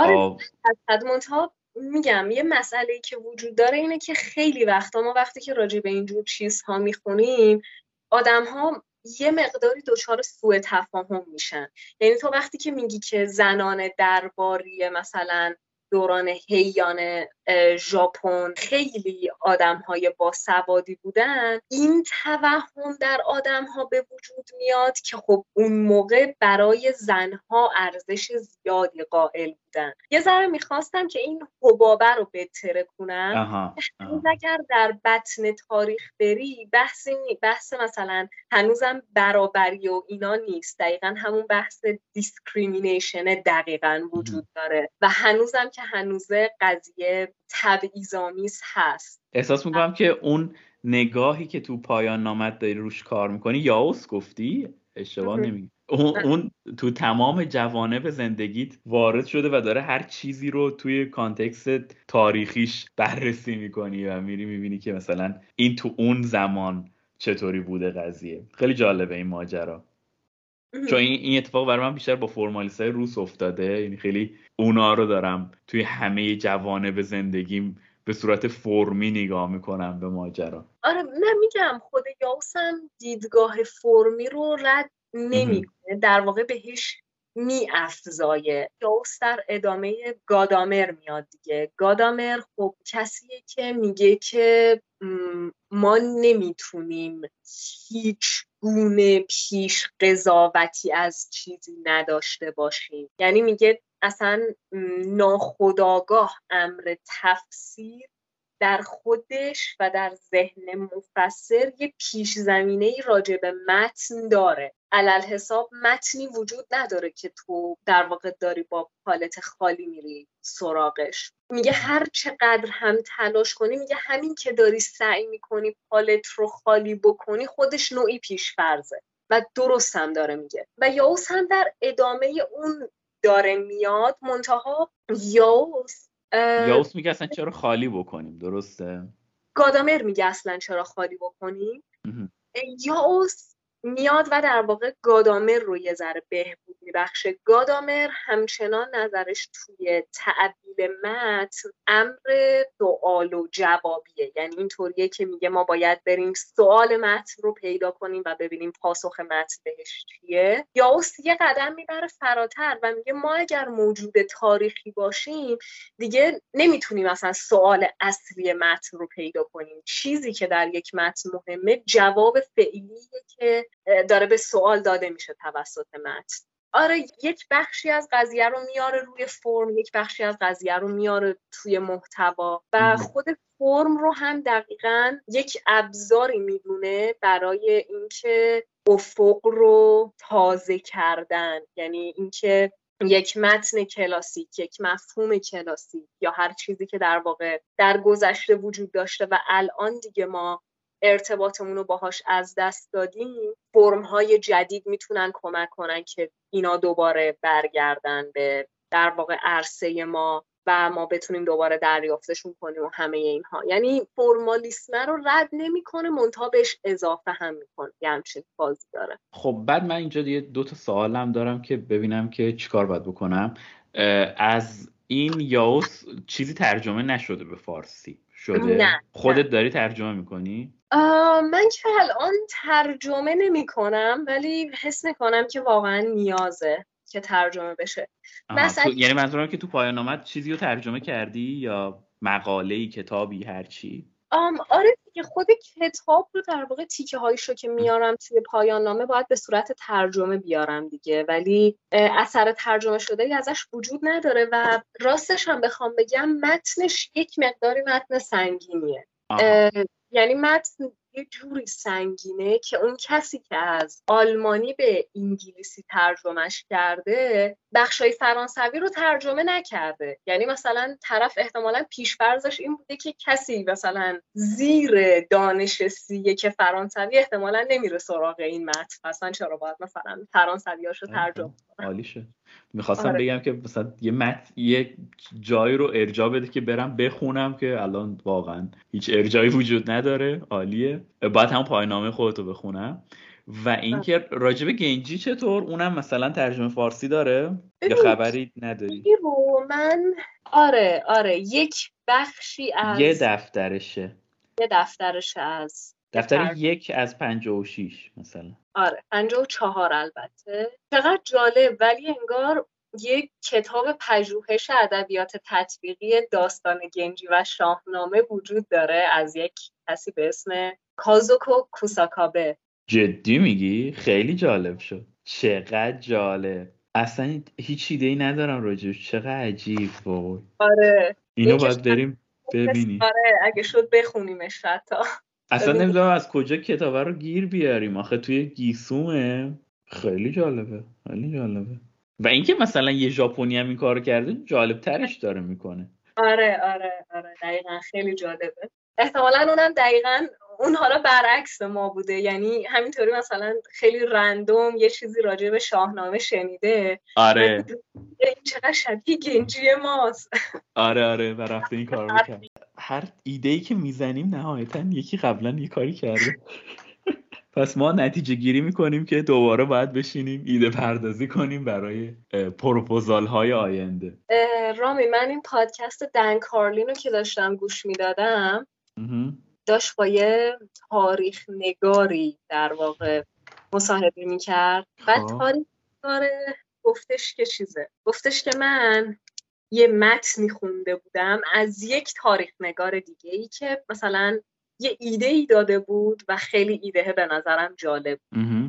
آره ها میگم یه مسئله که وجود داره اینه که خیلی وقتا ما وقتی که راجع به اینجور چیزها می‌خونیم آدم ها یه مقداری دچار سوء تفاهم میشن. یعنی تو وقتی که میگی که زنان درباری مثلا دوران هیان ژاپن خیلی آدم های باسوادی بودن این توهم در آدم ها به وجود میاد که خب اون موقع برای زنها ارزش زیادی قائل بودن یه ذره می‌خواستم که این حبابه رو بتره کنم. اگر در بطن تاریخ بری بحثی بحث مثلا هنوزم برابری و اینا نیست. دقیقا همون بحث discrimination دقیقا وجود داره. و هنوزم که هنوزه قضیه تبعیض‌آمیز هست. احساس می‌کنم که اون نگاهی که تو پایان نامت داری روش کار می‌کنی یاوس گفتی؟ اشتباه نمیگی اون, اون تو تمام جوانب زندگیت وارد شده و داره هر چیزی رو توی context تاریخیش بررسی می‌کنی و میری می‌بینی که مثلا این تو اون زمان چطوری بوده قضیه. خیلی جالبه این ماجرا. چون این اتفاق برای من بیشتر با فرمالیست های روس افتاده. یعنی خیلی اونا رو دارم توی همه جوانب زندگیم به صورت فرمی نگاه می‌کنم به ماجرا. آره من میگم خود یاوسم دیدگاه فرمی رو رد نمی‌کنه. در واقع بهش می افزایه یاوس در ادامه گادامر میاد دیگه. گادامر خب کسیه که میگه که ما نمی‌تونیم هیچ گونه پیش قضاوتی از چیزی نداشته باشیم. یعنی میگه اصلا ناخداگاه امر تفسیر در خودش و در ذهن مفسر یه پیش زمینه ای راجع به متن داره. علل حساب متنی وجود نداره که تو در واقع داری با پالت خالی میری سراغش. میگه هر چقدر هم تلاش کنی میگه همین که داری سعی می‌کنی پالت رو خالی بکنی خودش نوعی پیش فرزه و درست هم داره میگه. و یاوس هم در ادامه اون داره میاد منتها یاوس یاوس میگه اصلا چرا خالی بکنیم؟ درسته؟ گادامر میگه اصلا چرا خالی بکنیم؟ یاوس میاد و در واقع گادامر رو یه ذره بهبود میبخشه. گادامر همچنان نظرش توی تعبیل متن امر سوال و جوابیه. یعنی اینطوریه که میگه ما باید بریم سوال متن رو پیدا کنیم و ببینیم پاسخ متن بهش چیه. یا یه قدم می‌بره فراتر و میگه ما اگر موجود تاریخی باشیم دیگه نمی‌تونیم اصلا سوال اصلی متن رو پیدا کنیم. چیزی که در یک متن مهمه جواب فعلیه که داره به سوال داده میشه توسط متن. آره یک بخشی از قضیه رو میاره روی فرم یک بخشی از قضیه رو میاره توی محتوا و خود فرم رو هم دقیقا یک ابزاری می‌دونه برای اینکه افق رو تازه کردن. یعنی اینکه یک متن کلاسیک یک مفهوم کلاسیک یا هر چیزی که در واقع در گذشته وجود داشته و الان دیگه ما ارتباطمون رو باهاش از دست دادیم فرم های جدید می‌تونن کمک کنن که اینا دوباره برگردن به در واقع عرصه ما و ما بتونیم دوباره دریافتشون کنیم و همه اینها. یعنی فرمالیسم رو رد نمی‌کنه منتها بهش اضافه هم می‌کنه. یه همچین بازی داره. خب بعد من اینجا یه دو تا سوالم دارم که ببینم که چیکار باید بکنم. از این یاوس چیزی ترجمه نشده به فارسی. شده؟ نه. خودت داری ترجمه می‌کنی؟ من که الان ترجمه نمی کنم ولی حس کنم که واقعا نیازه که ترجمه بشه. مثلا... یعنی منظورم که تو پایان آمد چیزی رو ترجمه کردی یا مقاله کتابی هرچی آم آره دیگه خود کتاب رو در واقع تیکه هایش رو که میارم توی پایان نامه باید به صورت ترجمه بیارم دیگه. ولی اثر ترجمه شده ای ازش وجود نداره و راستش هم بخوام بگم متنش یک مقداری متن سنگینیه. یعنی متن یه جوری سنگینه که اون کسی که از آلمانی به انگلیسی ترجمهش کرده بخشای فرانسوی رو ترجمه نکرده. یعنی مثلا طرف احتمالا پیشفرزش این بوده که کسی مثلا زیر دانش سیه که فرانسوی احتمالا نمیره سراغ این متن. اصلا چرا باید مثلا فرانسویاشو ترجمه شد می‌خواستم آره. بگم که مثلا یه مت یه جایی رو ارجا بده که برم بخونم که الان واقعا هیچ ارجایی وجود نداره. عالیه. باید هم پاینامه خودتو بخونم. و اینکه راجب گنجی چطور؟ اونم مثلا ترجمه فارسی داره؟ یا خبری نداری؟ رو من آره آره. یک بخشی از یه دفترشه. یه دفترش از دفتر یک از پنجاه و شیش مثلا. آره پنجاه و چهار البته. چقدر جالب ولی انگار یک کتاب پژوهش ادبیات تطبیقی داستان گنجی و شاهنامه وجود داره از یک کسی به اسم کازوکو کوساکابه. جدی میگی؟ خیلی جالب شد. چقدر جالب. اصلا هیچ ایده ای ندارم راجبش چقدر عجیب وای. آره. اینو باید بریم ببینی آره اگه شد بخونیمش حتی. اصلا نمی‌دونم از کجا کتابه رو گیر بیاریم. آخه توی گیسومه. خیلی جالبه. خیلی جالبه. و اینکه مثلا یه ژاپنی هم این کار کرده جالب ترش داره می‌کنه. آره آره آره. دقیقا. خیلی جالبه. احتمالا اونم دقیقا اون حالا برعکس ما بوده. یعنی همینطوری مثلا خیلی رندوم یه چیزی راجع به شاهنامه شنیده. آره. این چقدر شبیه گنجی ماست. آره آره و رفته این کار کرد هر ایده ای که می‌زنیم نهایتا یکی قبلا یه کاری کرده. پس ما نتیجه گیری می‌کنیم که دوباره باید بشینیم ایده پردازی کنیم برای پروپوزال های آینده. رامی من این پادکست دن کارلین رو که داشتم گوش می‌دادم داشت با یه تاریخ نگاری در واقع مصاحبه می‌کرد بعد خب. تاریخ گفتش که چیزه گفتش که من یه متنی خونده بودم از یک تاریخ نگار دیگه ای که مثلا یه ایده ای داده بود و خیلی ایده به نظرم جالب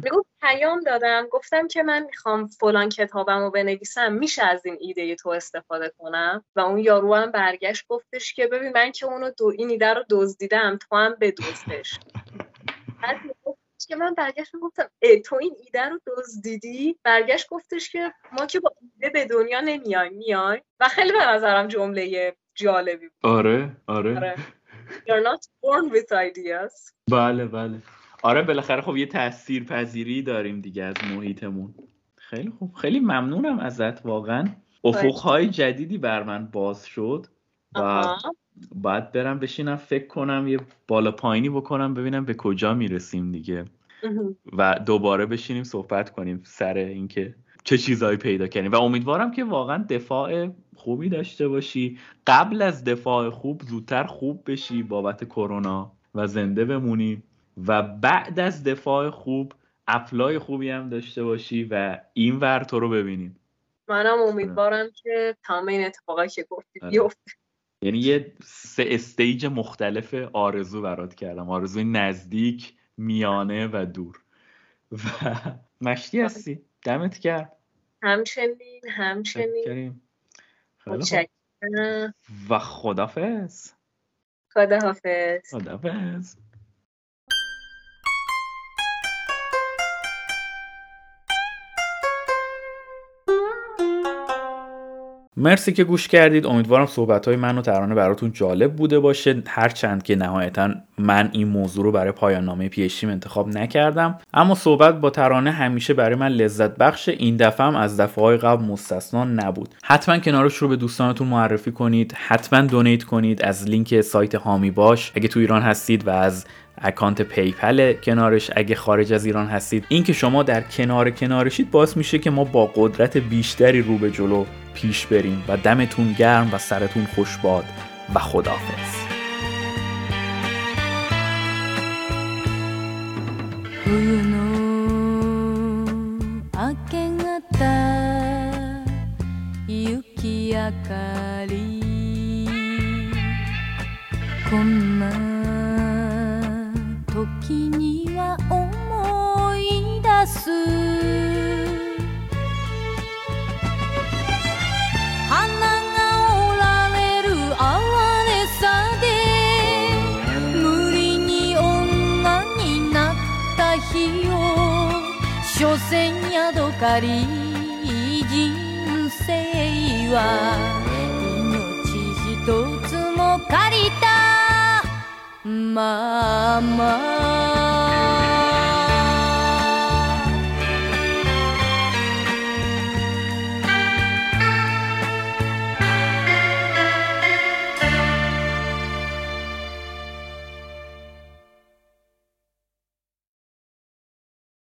می‌گفت پیام دادم گفتم که من می‌خوام فلان کتابم رو بنویسم میشه از این ایده تو استفاده کنم؟ و اون یارو هم برگشت گفتش که ببین من که اونو دو این ایده رو دزدیدم تو هم بدزدش. که من برگشت گفتم تو این ایده رو دزدیدی؟ برگشت گفتش که ما که با ایده به دنیا نمیایم میایم. و خیلی به نظرم جمله جالبی بود. آره آره, آره. You're not born with ideas. بله بله. آره بالاخره خب یه تاثیر پذیری داریم دیگه از محیطمون. خیلی خوب. خیلی ممنونم ازت واقعا. افقهای جدیدی بر من باز شد و باید برم بشینم فکر کنم یه بالا پایینی بکنم ببینم به کجا می‌رسیم دیگه. و دوباره بشینیم صحبت کنیم سر اینکه چه چیزهایی پیدا کردیم و امیدوارم که واقعا دفاع خوبی داشته باشی. قبل از دفاع خوب زودتر خوب بشی بابت کرونا و زنده بمونی. و بعد از دفاع خوب اپلای خوبی هم داشته باشی و این ور تو رو ببینیم. منم امیدوارم که تمام این اتفاقایی که گفتی آره. بیفته. یعنی یه سه استیج مختلف آرزو برات کردم. آرزوی نزدیک میانه و دور. و مشتی هستی؟ دمت کرد همچنین همچنین. و خدافز خداحافظ. خداحافظ. مرسی که گوش کردید. امیدوارم صحبت های من و ترانه براتون جالب بوده باشه. هرچند که نهایتا من این موضوع رو برای پایان نامه پی‌اچ‌دیم انتخاب نکردم. اما صحبت با ترانه همیشه برای من لذت بخش. این دفعه هم از دفعه های قبل مستثنا نبود. حتما کنارش رو به دوستانتون معرفی کنید. حتما donate کنید از لینک سایت حامی باش. اگه تو ایران هستید و از اکانت پیپل کنارش. اگه خارج از ایران هستید این که شما در کنار کنارشید باعث میشه که ما با قدرت بیشتری رو به جلو پیش بریم و دمتون گرم و سرتون خوش باد و خدافظ 時には思い出す。花が折られる哀れさで無理に女になった日を所詮ヤドカり人生は命一つも借りた。mà mà.